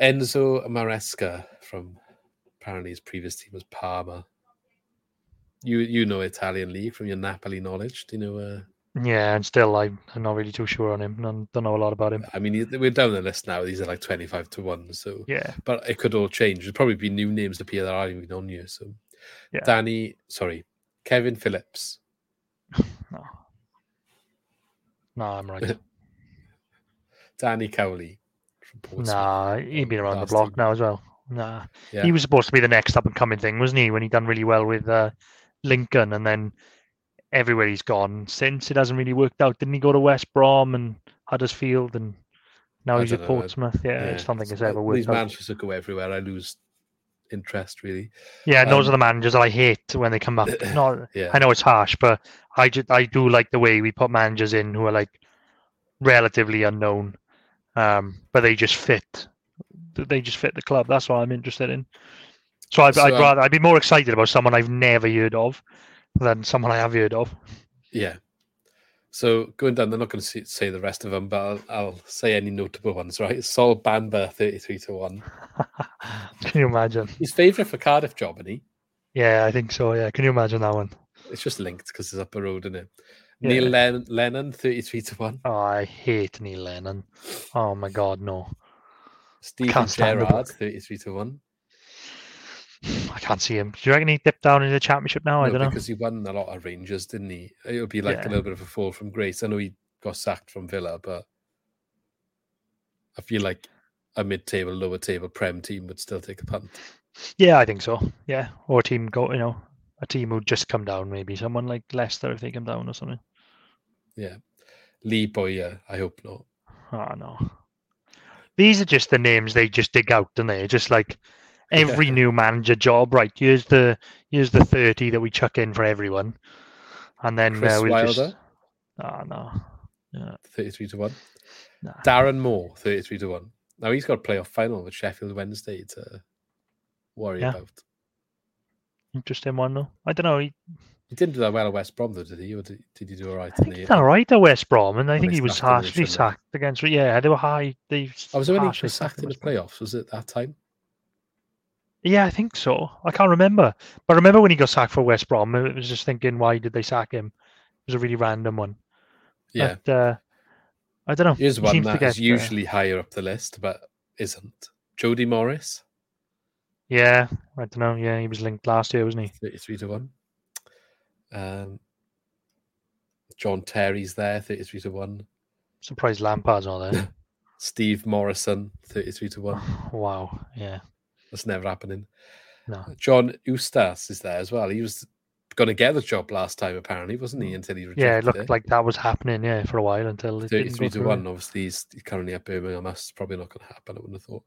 Enzo Maresca from apparently his previous team was Parma. You you know Italian league from your Napoli knowledge. Do you know? Uh, Yeah, and still, I, I'm not really too sure on him. None, don't know a lot about him. I mean, we're down the list now. These are like twenty-five to one. So, Yeah, but it could all change. There'll probably be new names appear that aren't even on you. So, Yeah. Danny, sorry, Kevin Phillips, no, no, I'm right. Danny Cowley nah, he'd been around the block team. now as well. Nah, Yeah. he was supposed to be the next up and coming thing, wasn't he? When he done really well with uh, Lincoln, and then everywhere he's gone since, it hasn't really worked out. Didn't he go to West Brom and Huddersfield, and now I he's at Portsmouth? Yeah, I just don't think it's ever These worked out. managers go everywhere. I lose interest really. Yeah, and those um, are the managers that I hate when they come up. Not, Yeah. I know it's harsh, but I just I do like the way we put managers in who are like relatively unknown, um, but they just fit. They just fit the club. That's what I'm interested in. So I'd, So, I'd um, rather I'd be more excited about someone I've never heard of than someone I have heard of. Yeah. So going down, they're not going to say the rest of them, but I'll, I'll say any notable ones. Right, Sol Bamba, thirty-three to one. Can you imagine? He's favourite for Cardiff job, and he. Yeah, I think so. Yeah, can you imagine that one? It's just linked because it's up the road, isn't it? Yeah. Neil Len- Lennon, thirty-three to one. Oh, I hate Neil Lennon. Oh my God, no! Stephen can't stand the Gerrard, thirty-three to one. I can't see him. Do you reckon he dipped down into the championship now? I don't know. because he won a lot of Rangers, didn't he? It would be like Yeah. a little bit of a fall from grace. I know he got sacked from Villa, but I feel like a mid-table, lower table Prem team would still take a punt. Yeah, I think so. Yeah, or a team go, you know, a team who'd just come down, maybe someone like Leicester if they come down or something. Yeah, Lee Bowyer, I hope not. Oh no, these are just the names they just dig out, don't they? Just like every new manager job, right? Here's the here's the thirty that we chuck in for everyone, and then Chris uh, we'll Wilder, just. Oh no, yeah, thirty-three to one. nah. Darren Moore, thirty-three to one. Now he's got a playoff final with Sheffield Wednesday to worry Yeah. about. interesting one though. I don't know. He, He didn't do that well at West Brom, though, did he? Or did, did he do all right? I in think the, he's done all right at West Brom, and I think he was harshly sacked against. Yeah, they were high. They. I was when he harshly sacked in the playoffs. Was it that time? Yeah, I think so. I can't remember, but I remember when he got sacked for West Brom. I was just thinking, why did they sack him? It was a really random one. Yeah. But, uh, I don't know. Here's He one that is uh, usually higher up the list, but isn't. Jody Morris, yeah, I don't know. Yeah, he was linked last year, wasn't he? 33 to 1. Um, John Terry's there, 33 to 1. Surprised Lampard's not there. Steve Morison, 33 to 1. wow. Yeah. That's never happening. No. John Eustace is there as well. He was going to get the job last time, apparently, wasn't he? Until he rejected Yeah, it looked it. like that was happening. Yeah, for a while until 33 to 1. Obviously, he's currently at Birmingham. That's probably not going to happen, I wouldn't have thought.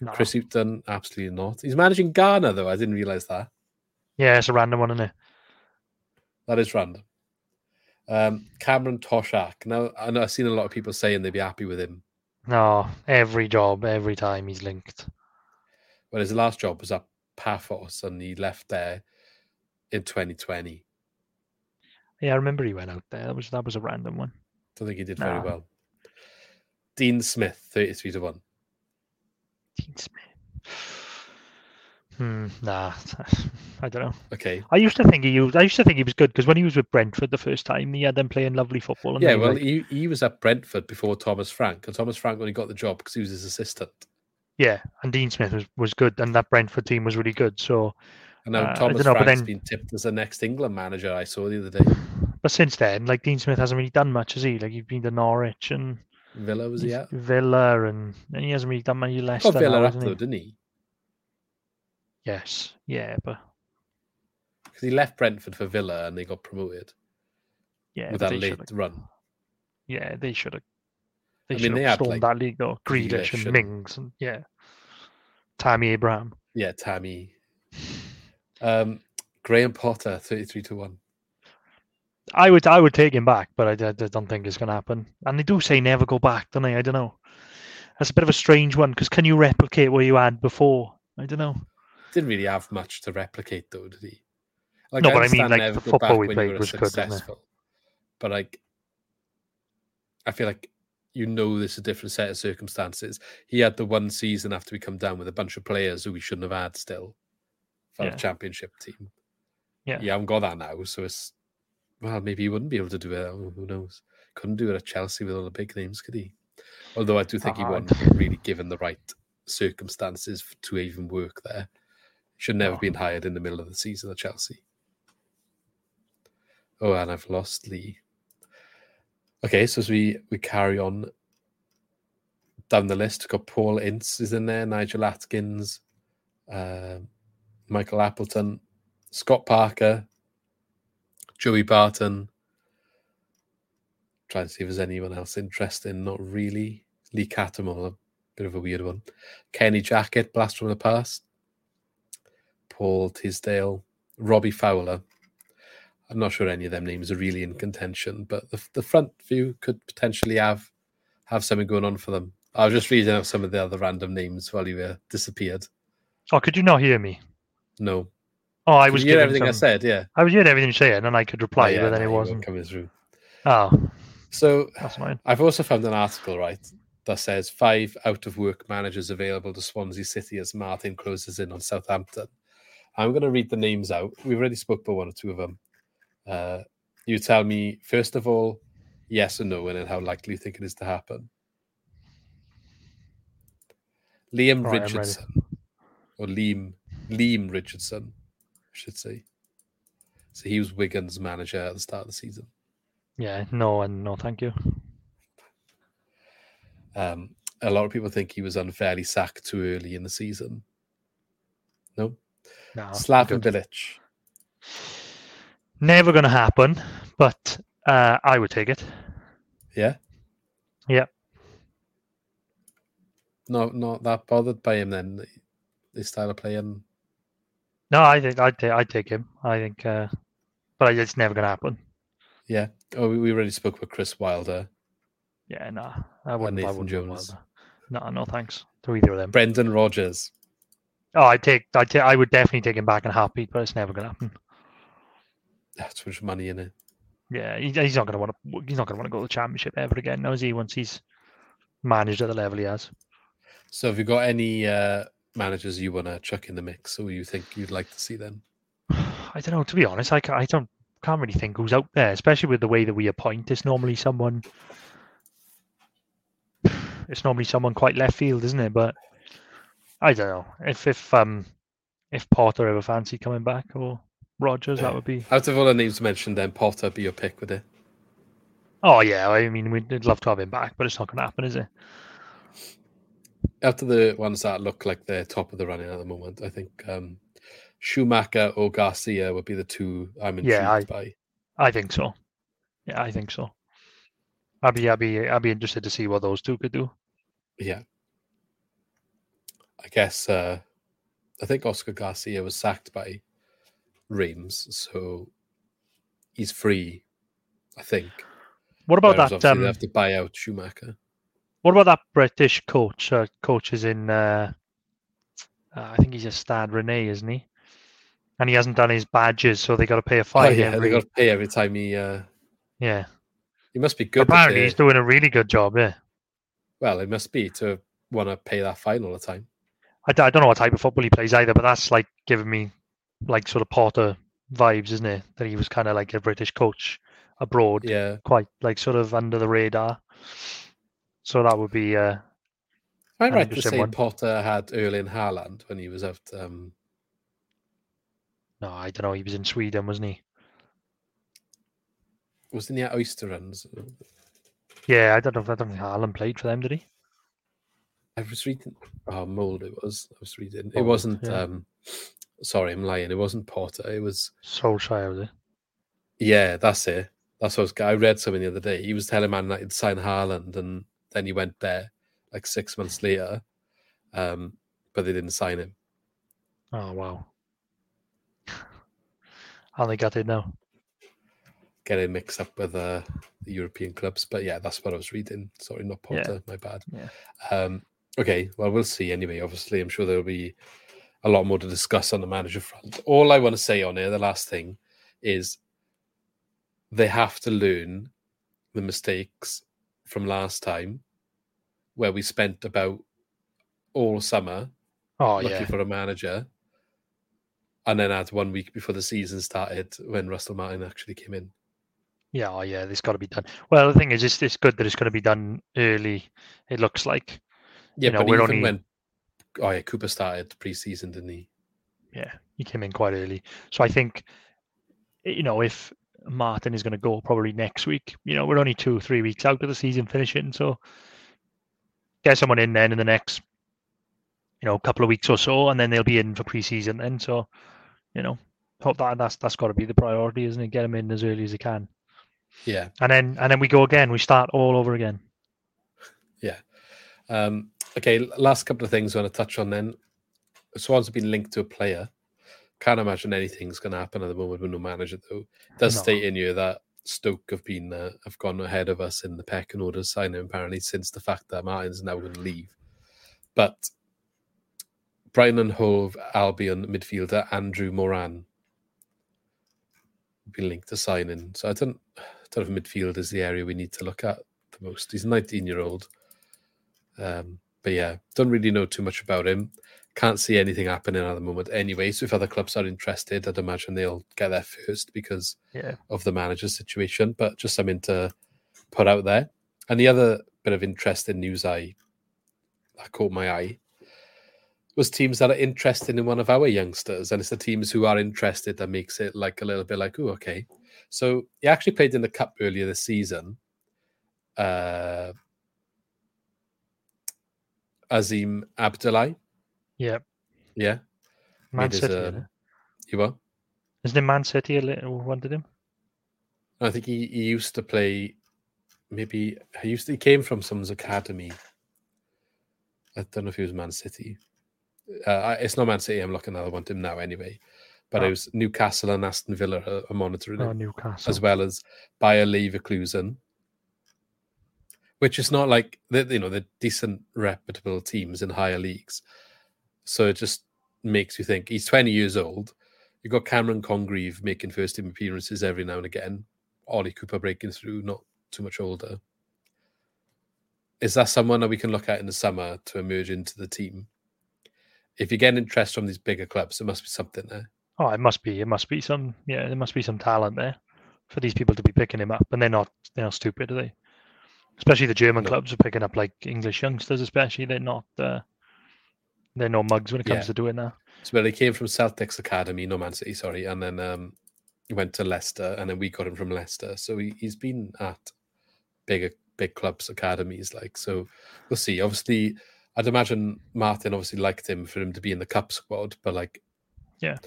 No. Chris Hughton, absolutely not. He's managing Ghana, though. I didn't realise that. Yeah, it's a random one, isn't it? That is random. Um, Cameron Toshack. Now, I know I've seen a lot of people saying they'd be happy with him. No, every job, every time he's linked. Well, his last job was at Paphos, and he left there in 2020. Yeah, I remember he went out there. That was that was a random one. I Don't think he did very Nah. well. Dean Smith, 33 to 1. Dean Smith. Hmm. Nah, I don't know. Okay. I used to think he used, I used to think he was good because when he was with Brentford the first time, he had them playing lovely football. And Yeah, well, like- he, he was at Brentford before Thomas Frank, and Thomas Frank only got the job because he was his assistant. Yeah, and Dean Smith was, was good, and that Brentford team was really good. So, And now Uh, I Thomas but Frank's then- been tipped as the next England manager. I saw the other day. but since then, like Dean Smith hasn't really done much, has he? Like he's been to Norwich and Villa was he at? Villa, and, and he hasn't really done much less. Got Villa now, up though, he? didn't he? Yes, yeah, but Because he left Brentford for Villa and they got promoted yeah, with that late run. Yeah, they should have. They I mean, should they have had, like, that league though. Grealish Grealish and Mings and yeah, Tammy Abraham. Yeah, Tammy. Um, Graham Potter, 33 to 1. I would I would take him back, but I, I don't think it's going to happen. And they do say never go back, don't they? I don't know. That's a bit of a strange one because can you replicate what you had before? I don't know. Didn't really have much to replicate though, did he? Like, No, but I mean, like, the football we played was good, wasn't it? successful. But like, I feel like you know there's a different set of circumstances. He had the one season after we come down with a bunch of players who we shouldn't have had still for Yeah. the championship team. Yeah. You haven't got that now, so it's well, maybe he wouldn't be able to do it. oh, Who knows? Couldn't do it at Chelsea with all the big names, could he? Although I do think he Uh, wasn't really given the right circumstances to even work there. Should never No. been hired in the middle of the season at Chelsea. Oh, and I've lost Lee. Okay, so as we we carry on down the list, got Paul Ince is in there, Nigel Adkins, uh, Michael Appleton, Scott Parker, Joey Barton. Trying to see if there's anyone else interesting. Not really. Lee Cattermole, a bit of a weird one. Kenny Jackett, blast from the past. Paul Tisdale, Robbie Fowler. I'm not sure any of them names are really in contention, but the, the front view could potentially have have something going on for them. I was just reading out some of the other random names while you were disappeared. Oh, could you not hear me? No, Oh, I was you hear giving everything I said. Yeah, I was hearing everything you're saying, and I could reply, Oh, yeah, but then no, it wasn't. coming through. Oh, So that's annoying. I've also found an article, right, that says five out of work managers available to Swansea City as Martin closes in on Southampton. I'm going to read the names out. We've already spoke about one or two of them. Uh, you tell me, first of all, yes or no, and then how likely you think it is to happen. Liam Right, Richardson, or Liam, Leam Richardson, I should say. So he was Wigan's manager at the start of the season. Yeah, no, and no, thank you. Um, a lot of people think he was unfairly sacked too early in the season. No, No, Slaven good. Never going to happen, but uh, I would take it. Yeah, Yeah. not not that bothered by him then. His style of playing. No, I think I'd, ta- I'd take him. I think, uh, but it's never going to happen. Yeah. Oh, we already spoke with Chris Wilder, Yeah, no, I wouldn't. I Nathan wouldn't go Jones. No, no, thanks to either of them. Brendan Rodgers. Oh, I take, I take, I would definitely take him back in a heartbeat, but it's never going to happen. That's too much money in it. Yeah, he, he's not going to want to. He's not going to want to go to the championship ever again, now is he? Once he's managed at the level he has. So, have you got any uh, managers you want to chuck in the mix, or you think you'd like to see them? I don't know. To be honest, I, ca- I don't can't really think who's out there, especially with the way that we appoint. It's normally someone. It's normally someone quite left field, isn't it? But I don't know if if um if Potter ever fancied coming back or Rodgers, that would be. Out of all the names mentioned, then Potter be your pick with it. Oh yeah, I mean we'd love to have him back, but it's not going to happen, is it? After the ones that look like they're top of the running at the moment, I think um, Schumacher or Garcia would be the two I'm intrigued Yeah, I- by. I think so. Yeah, I think so. I'd be, I'd be, I'd be interested to see what those two could do. Yeah. I guess uh, I think Oscar Garcia was sacked by Reims, so he's free. I think. What about Whereas that? Um, they have to buy out Schumacher. what about that British coach? Uh, coaches in, uh, uh, I think he's a Stade Rennais, isn't he? And he hasn't done his badges, so they got to pay a Oh, fine. yeah, every, they got to pay every time he. Uh, yeah. he must be good. Apparently, he's doing a really good job. Yeah. Well, it must be to want to pay that fine all the time. I, d- I don't know what type of football he plays either, but that's like giving me like sort of Potter vibes, isn't it? That he was kind of like a British coach abroad, Yeah, quite like sort of under the radar. So that would be uh, An right to say one. Potter had Erling Haaland when he was out. Um, no, I don't know. He was in Sweden, wasn't he? wasn't he at Östersunds? Yeah, I don't know. I don't think Haaland played for them, did he? I was reading. Oh, Molde. It was. I was reading. It wasn't. yeah. Um, sorry, I'm lying. It wasn't Potter. It was. Solskjaer was it? Yeah, that's it. That's what I, was, I read something the other day. He was telling Man United sign Haaland, and then he went there like six months later, um, but they didn't sign him. Oh wow. And they got it now. Getting mixed up with uh, the European clubs, but yeah, that's what I was reading. Sorry, not Yeah. Potter. My bad. Yeah. Um, okay, well, we'll see anyway. Obviously, I'm sure there'll be a lot more to discuss on the manager front. All I want to say on here, the last thing, is they have to learn the mistakes from last time, where we spent about all summer Oh looking yeah. for a manager, and then had one week before the season started when Russell Martin actually came in. Yeah, oh yeah, this got to be done. Well, the thing is, it's, it's good that it's going to be done early. It looks like. Yeah, know, but we're even only- when oh yeah, Cooper started preseason, didn't he? Yeah, he came in quite early. So I think, you know, if Martin is going to go probably next week, you know, we're only two, three weeks out of the season finishing. So get someone in then in the next, you know, couple of weeks or so, and then they'll be in for pre-season then. So, you know, hope that that's that's got to be the priority, isn't it? Get them in as early as they can, Yeah, and then and then we go again. We start all over again. yeah. Um, okay, last couple of things I want to touch on then. Swans have been linked to a player. Can't imagine anything's going to happen at the moment with no manager though. It does No. state in here that Stoke have been uh, have gone ahead of us in the pecking order signing apparently since the fact that Martin's now going to leave. But Brighton and Hove Albion midfielder Andrew Moran been linked to signing. So I don't, I don't know if midfield is the area we need to look at the most. He's a 19 year old. Um, but yeah, don't really know too much about him. Can't see anything happening at the moment anyway. So if other clubs are interested, I'd imagine they'll get there first because Yeah. of the manager situation. But just something to put out there. And the other bit of interesting news I that caught my eye was teams that are interested in one of our youngsters, and it's the teams who are interested that makes it like a little bit like, oh, okay. So he actually played in the cup earlier this season. Uh, Azeem Abdulai, Yeah, yeah, Man City. isn't you were. Isn't it Man City a little wanted him? I think he, he used to play. Maybe he used to, he came from someone's academy. I don't know if he was Man City. Uh, it's not Man City. I'm looking at. I want him now anyway. But Oh. it was Newcastle and Aston Villa are, are monitoring Oh, Newcastle. as well as Bayer Leverkusen, which is not like the you know the decent reputable teams in higher leagues. So it just makes you think he's 20 years old. You've got Cameron Congreve making first team appearances every now and again. Ollie Cooper breaking through, not too much older. Is that someone that we can look at in the summer to emerge into the team? If you get interest from these bigger clubs, there must be something there. Oh, it must be. It must be some. Yeah, there must be some talent there for these people to be picking him up, and they're not. They're not stupid, are they? Especially the German clubs are picking up like English youngsters, especially. They're not. Uh, they're no mugs when it comes Yeah. to doing that. So well, he came from Celtics Academy, no Man City, sorry, and then um, he went to Leicester, and then we got him from Leicester. So he, he's been at bigger big clubs academies, like so. We'll see. Obviously, I'd imagine Martin obviously liked him for him to be in the cup squad, but like, Yeah.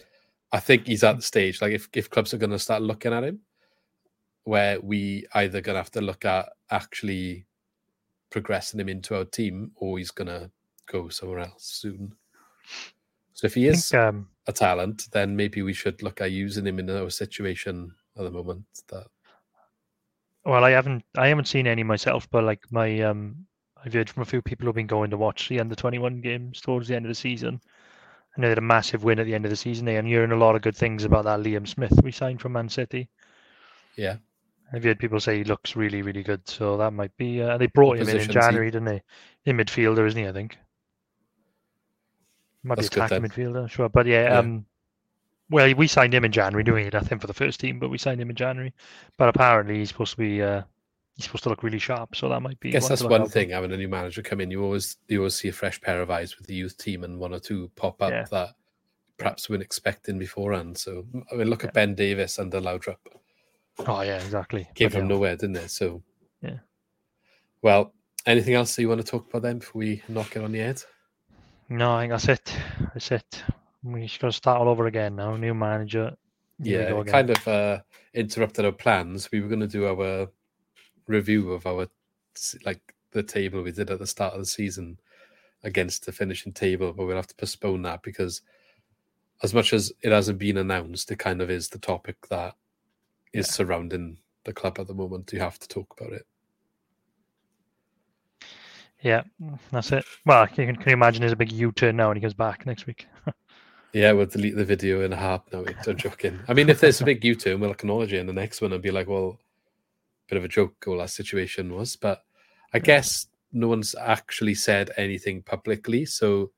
I think he's at the stage. Like, if if clubs are going to start looking at him, where we either going to have to look at actually progressing him into our team, or he's going to go somewhere else soon. So if he is think, um, a talent, then maybe we should look at using him in our situation at the moment. That Well, I haven't I haven't seen any myself, but like my um I've heard from a few people who've been going to watch the under twenty one games towards the end of the season. And they had a massive win at the end of the season. And hearing a lot of good things about that Liam Smith we signed from Man City. yeah, I've heard people say he looks really, really good. So that might be uh, they brought him in in position's he? January, didn't they? In midfielder, isn't he, I think? Might That's be attacking midfielder, sure. But yeah, Yeah. um well we signed him in January, doing nothing for the first team, but we signed him in January. But apparently he's supposed to be uh he's supposed to look really sharp, so that might be I guess that's one thing having a new manager come in. You always you always see a fresh pair of eyes with the youth team and one or two pop up Yeah. that perhaps we weren't expecting beforehand. So I mean, look at Ben Davies under Laudrup. Oh yeah, exactly. Came from nowhere, didn't it? So Yeah. Well, anything else that you want to talk about then before we knock it on the head? No, I think that's it. That's it. We just got to start all over again now. New manager. Here we yeah, kind of uh, interrupted our plans. We were going to do our review of our like the table we did at the start of the season against the finishing table, but we'll have to postpone that because as much as it hasn't been announced, it kind of is the topic that is surrounding the club at the moment. You have to talk about it. Yeah, that's it. Well, you can, can you imagine there's a big U-turn now when he comes back next week? Yeah, we'll delete the video in a half now. I'm joking. I mean, if there's a big U-turn, we'll acknowledge it in the next one and be like, well, bit of a joke all that situation was. But I guess no one's actually said anything publicly. So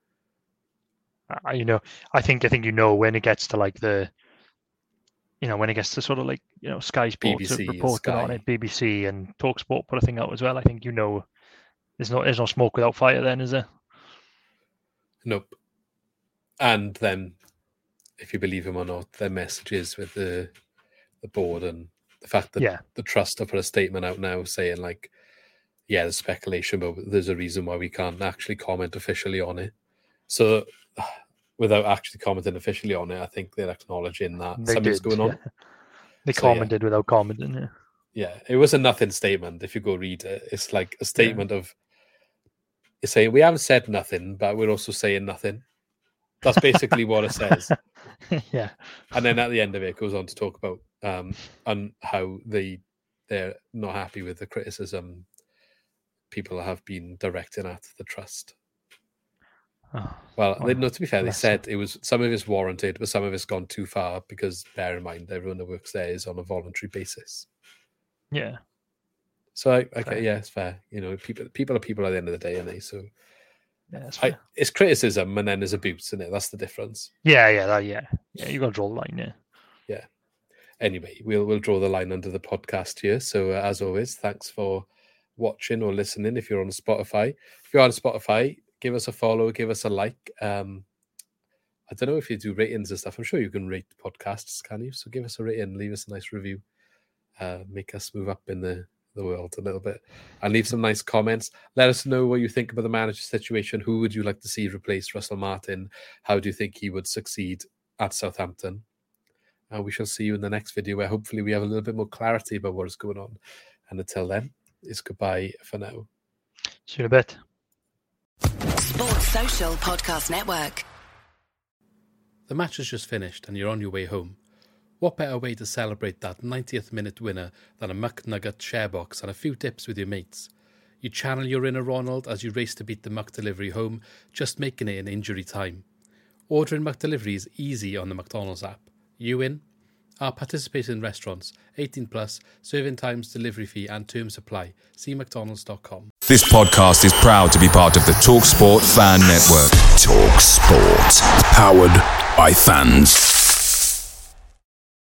Uh, you know, I think I think you know when it gets to like the, you know, when it gets to sort of like you know Sky Sports BBC, reported on it, BBC and Talksport put a thing out as well. I think you know, there's no there's no smoke without fire. Then is there? nope. And then, if you believe him or not, their messages with the the board and the fact that Yeah. the trust have put a statement out now saying like, yeah, there's speculation, but there's a reason why we can't actually comment officially on it. So, without actually commenting officially on it, I think they're acknowledging that They something's did, going on. yeah. They So, yeah. commented without commenting. Yeah. Yeah, it was a nothing statement. If you go read it, it's like a statement of it's saying we haven't said nothing, but we're also saying nothing. That's basically what it says. yeah. And then at the end of it, it goes on to talk about um and how they they're not happy with the criticism people have been directing at the trust. Oh, Well, no, to be fair, they said it was some of it's warranted, but some of it's gone too far because bear in mind everyone that works there is on a voluntary basis. yeah. So I, Fair. okay, yeah, it's fair. You know, people people are people at the end of the day, and they so Yeah, I, it's criticism and then there's abuse, isn't it? That's the difference. yeah, yeah, that, yeah, yeah. You got to draw the line. Yeah. Yeah. Anyway, we'll we'll draw the line under the podcast here. So uh, as always, thanks for watching or listening. If you're on Spotify, if you're on Spotify, give us a follow, give us a like. Um, I don't know if you do ratings and stuff. I'm sure you can rate podcasts, can you? So give us a rating, leave us a nice review, uh, make us move up in the the world a little bit, and leave some nice comments. Let us know what you think about the manager situation. Who would you like to see replace Russell Martin? How do you think he would succeed at Southampton? And we shall see you in the next video where hopefully we have a little bit more clarity about what is going on. And until then, it's goodbye for now. See you in a bit. Sports Social Podcast Network. The match has just finished and you're on your way home. What better way to celebrate that 90th minute winner than a McNugget share box and a few dips with your mates? You channel your inner Ronald as you race to beat the McDelivery home, just making it in injury time. Ordering McDelivery is easy on the McDonald's app. You in? Our participating restaurants, 18 plus, serving times, delivery fee, and term supply. See McDonald's.com. This podcast is proud to be part of the TalkSport Fan Network. Talk Sport. Powered by fans.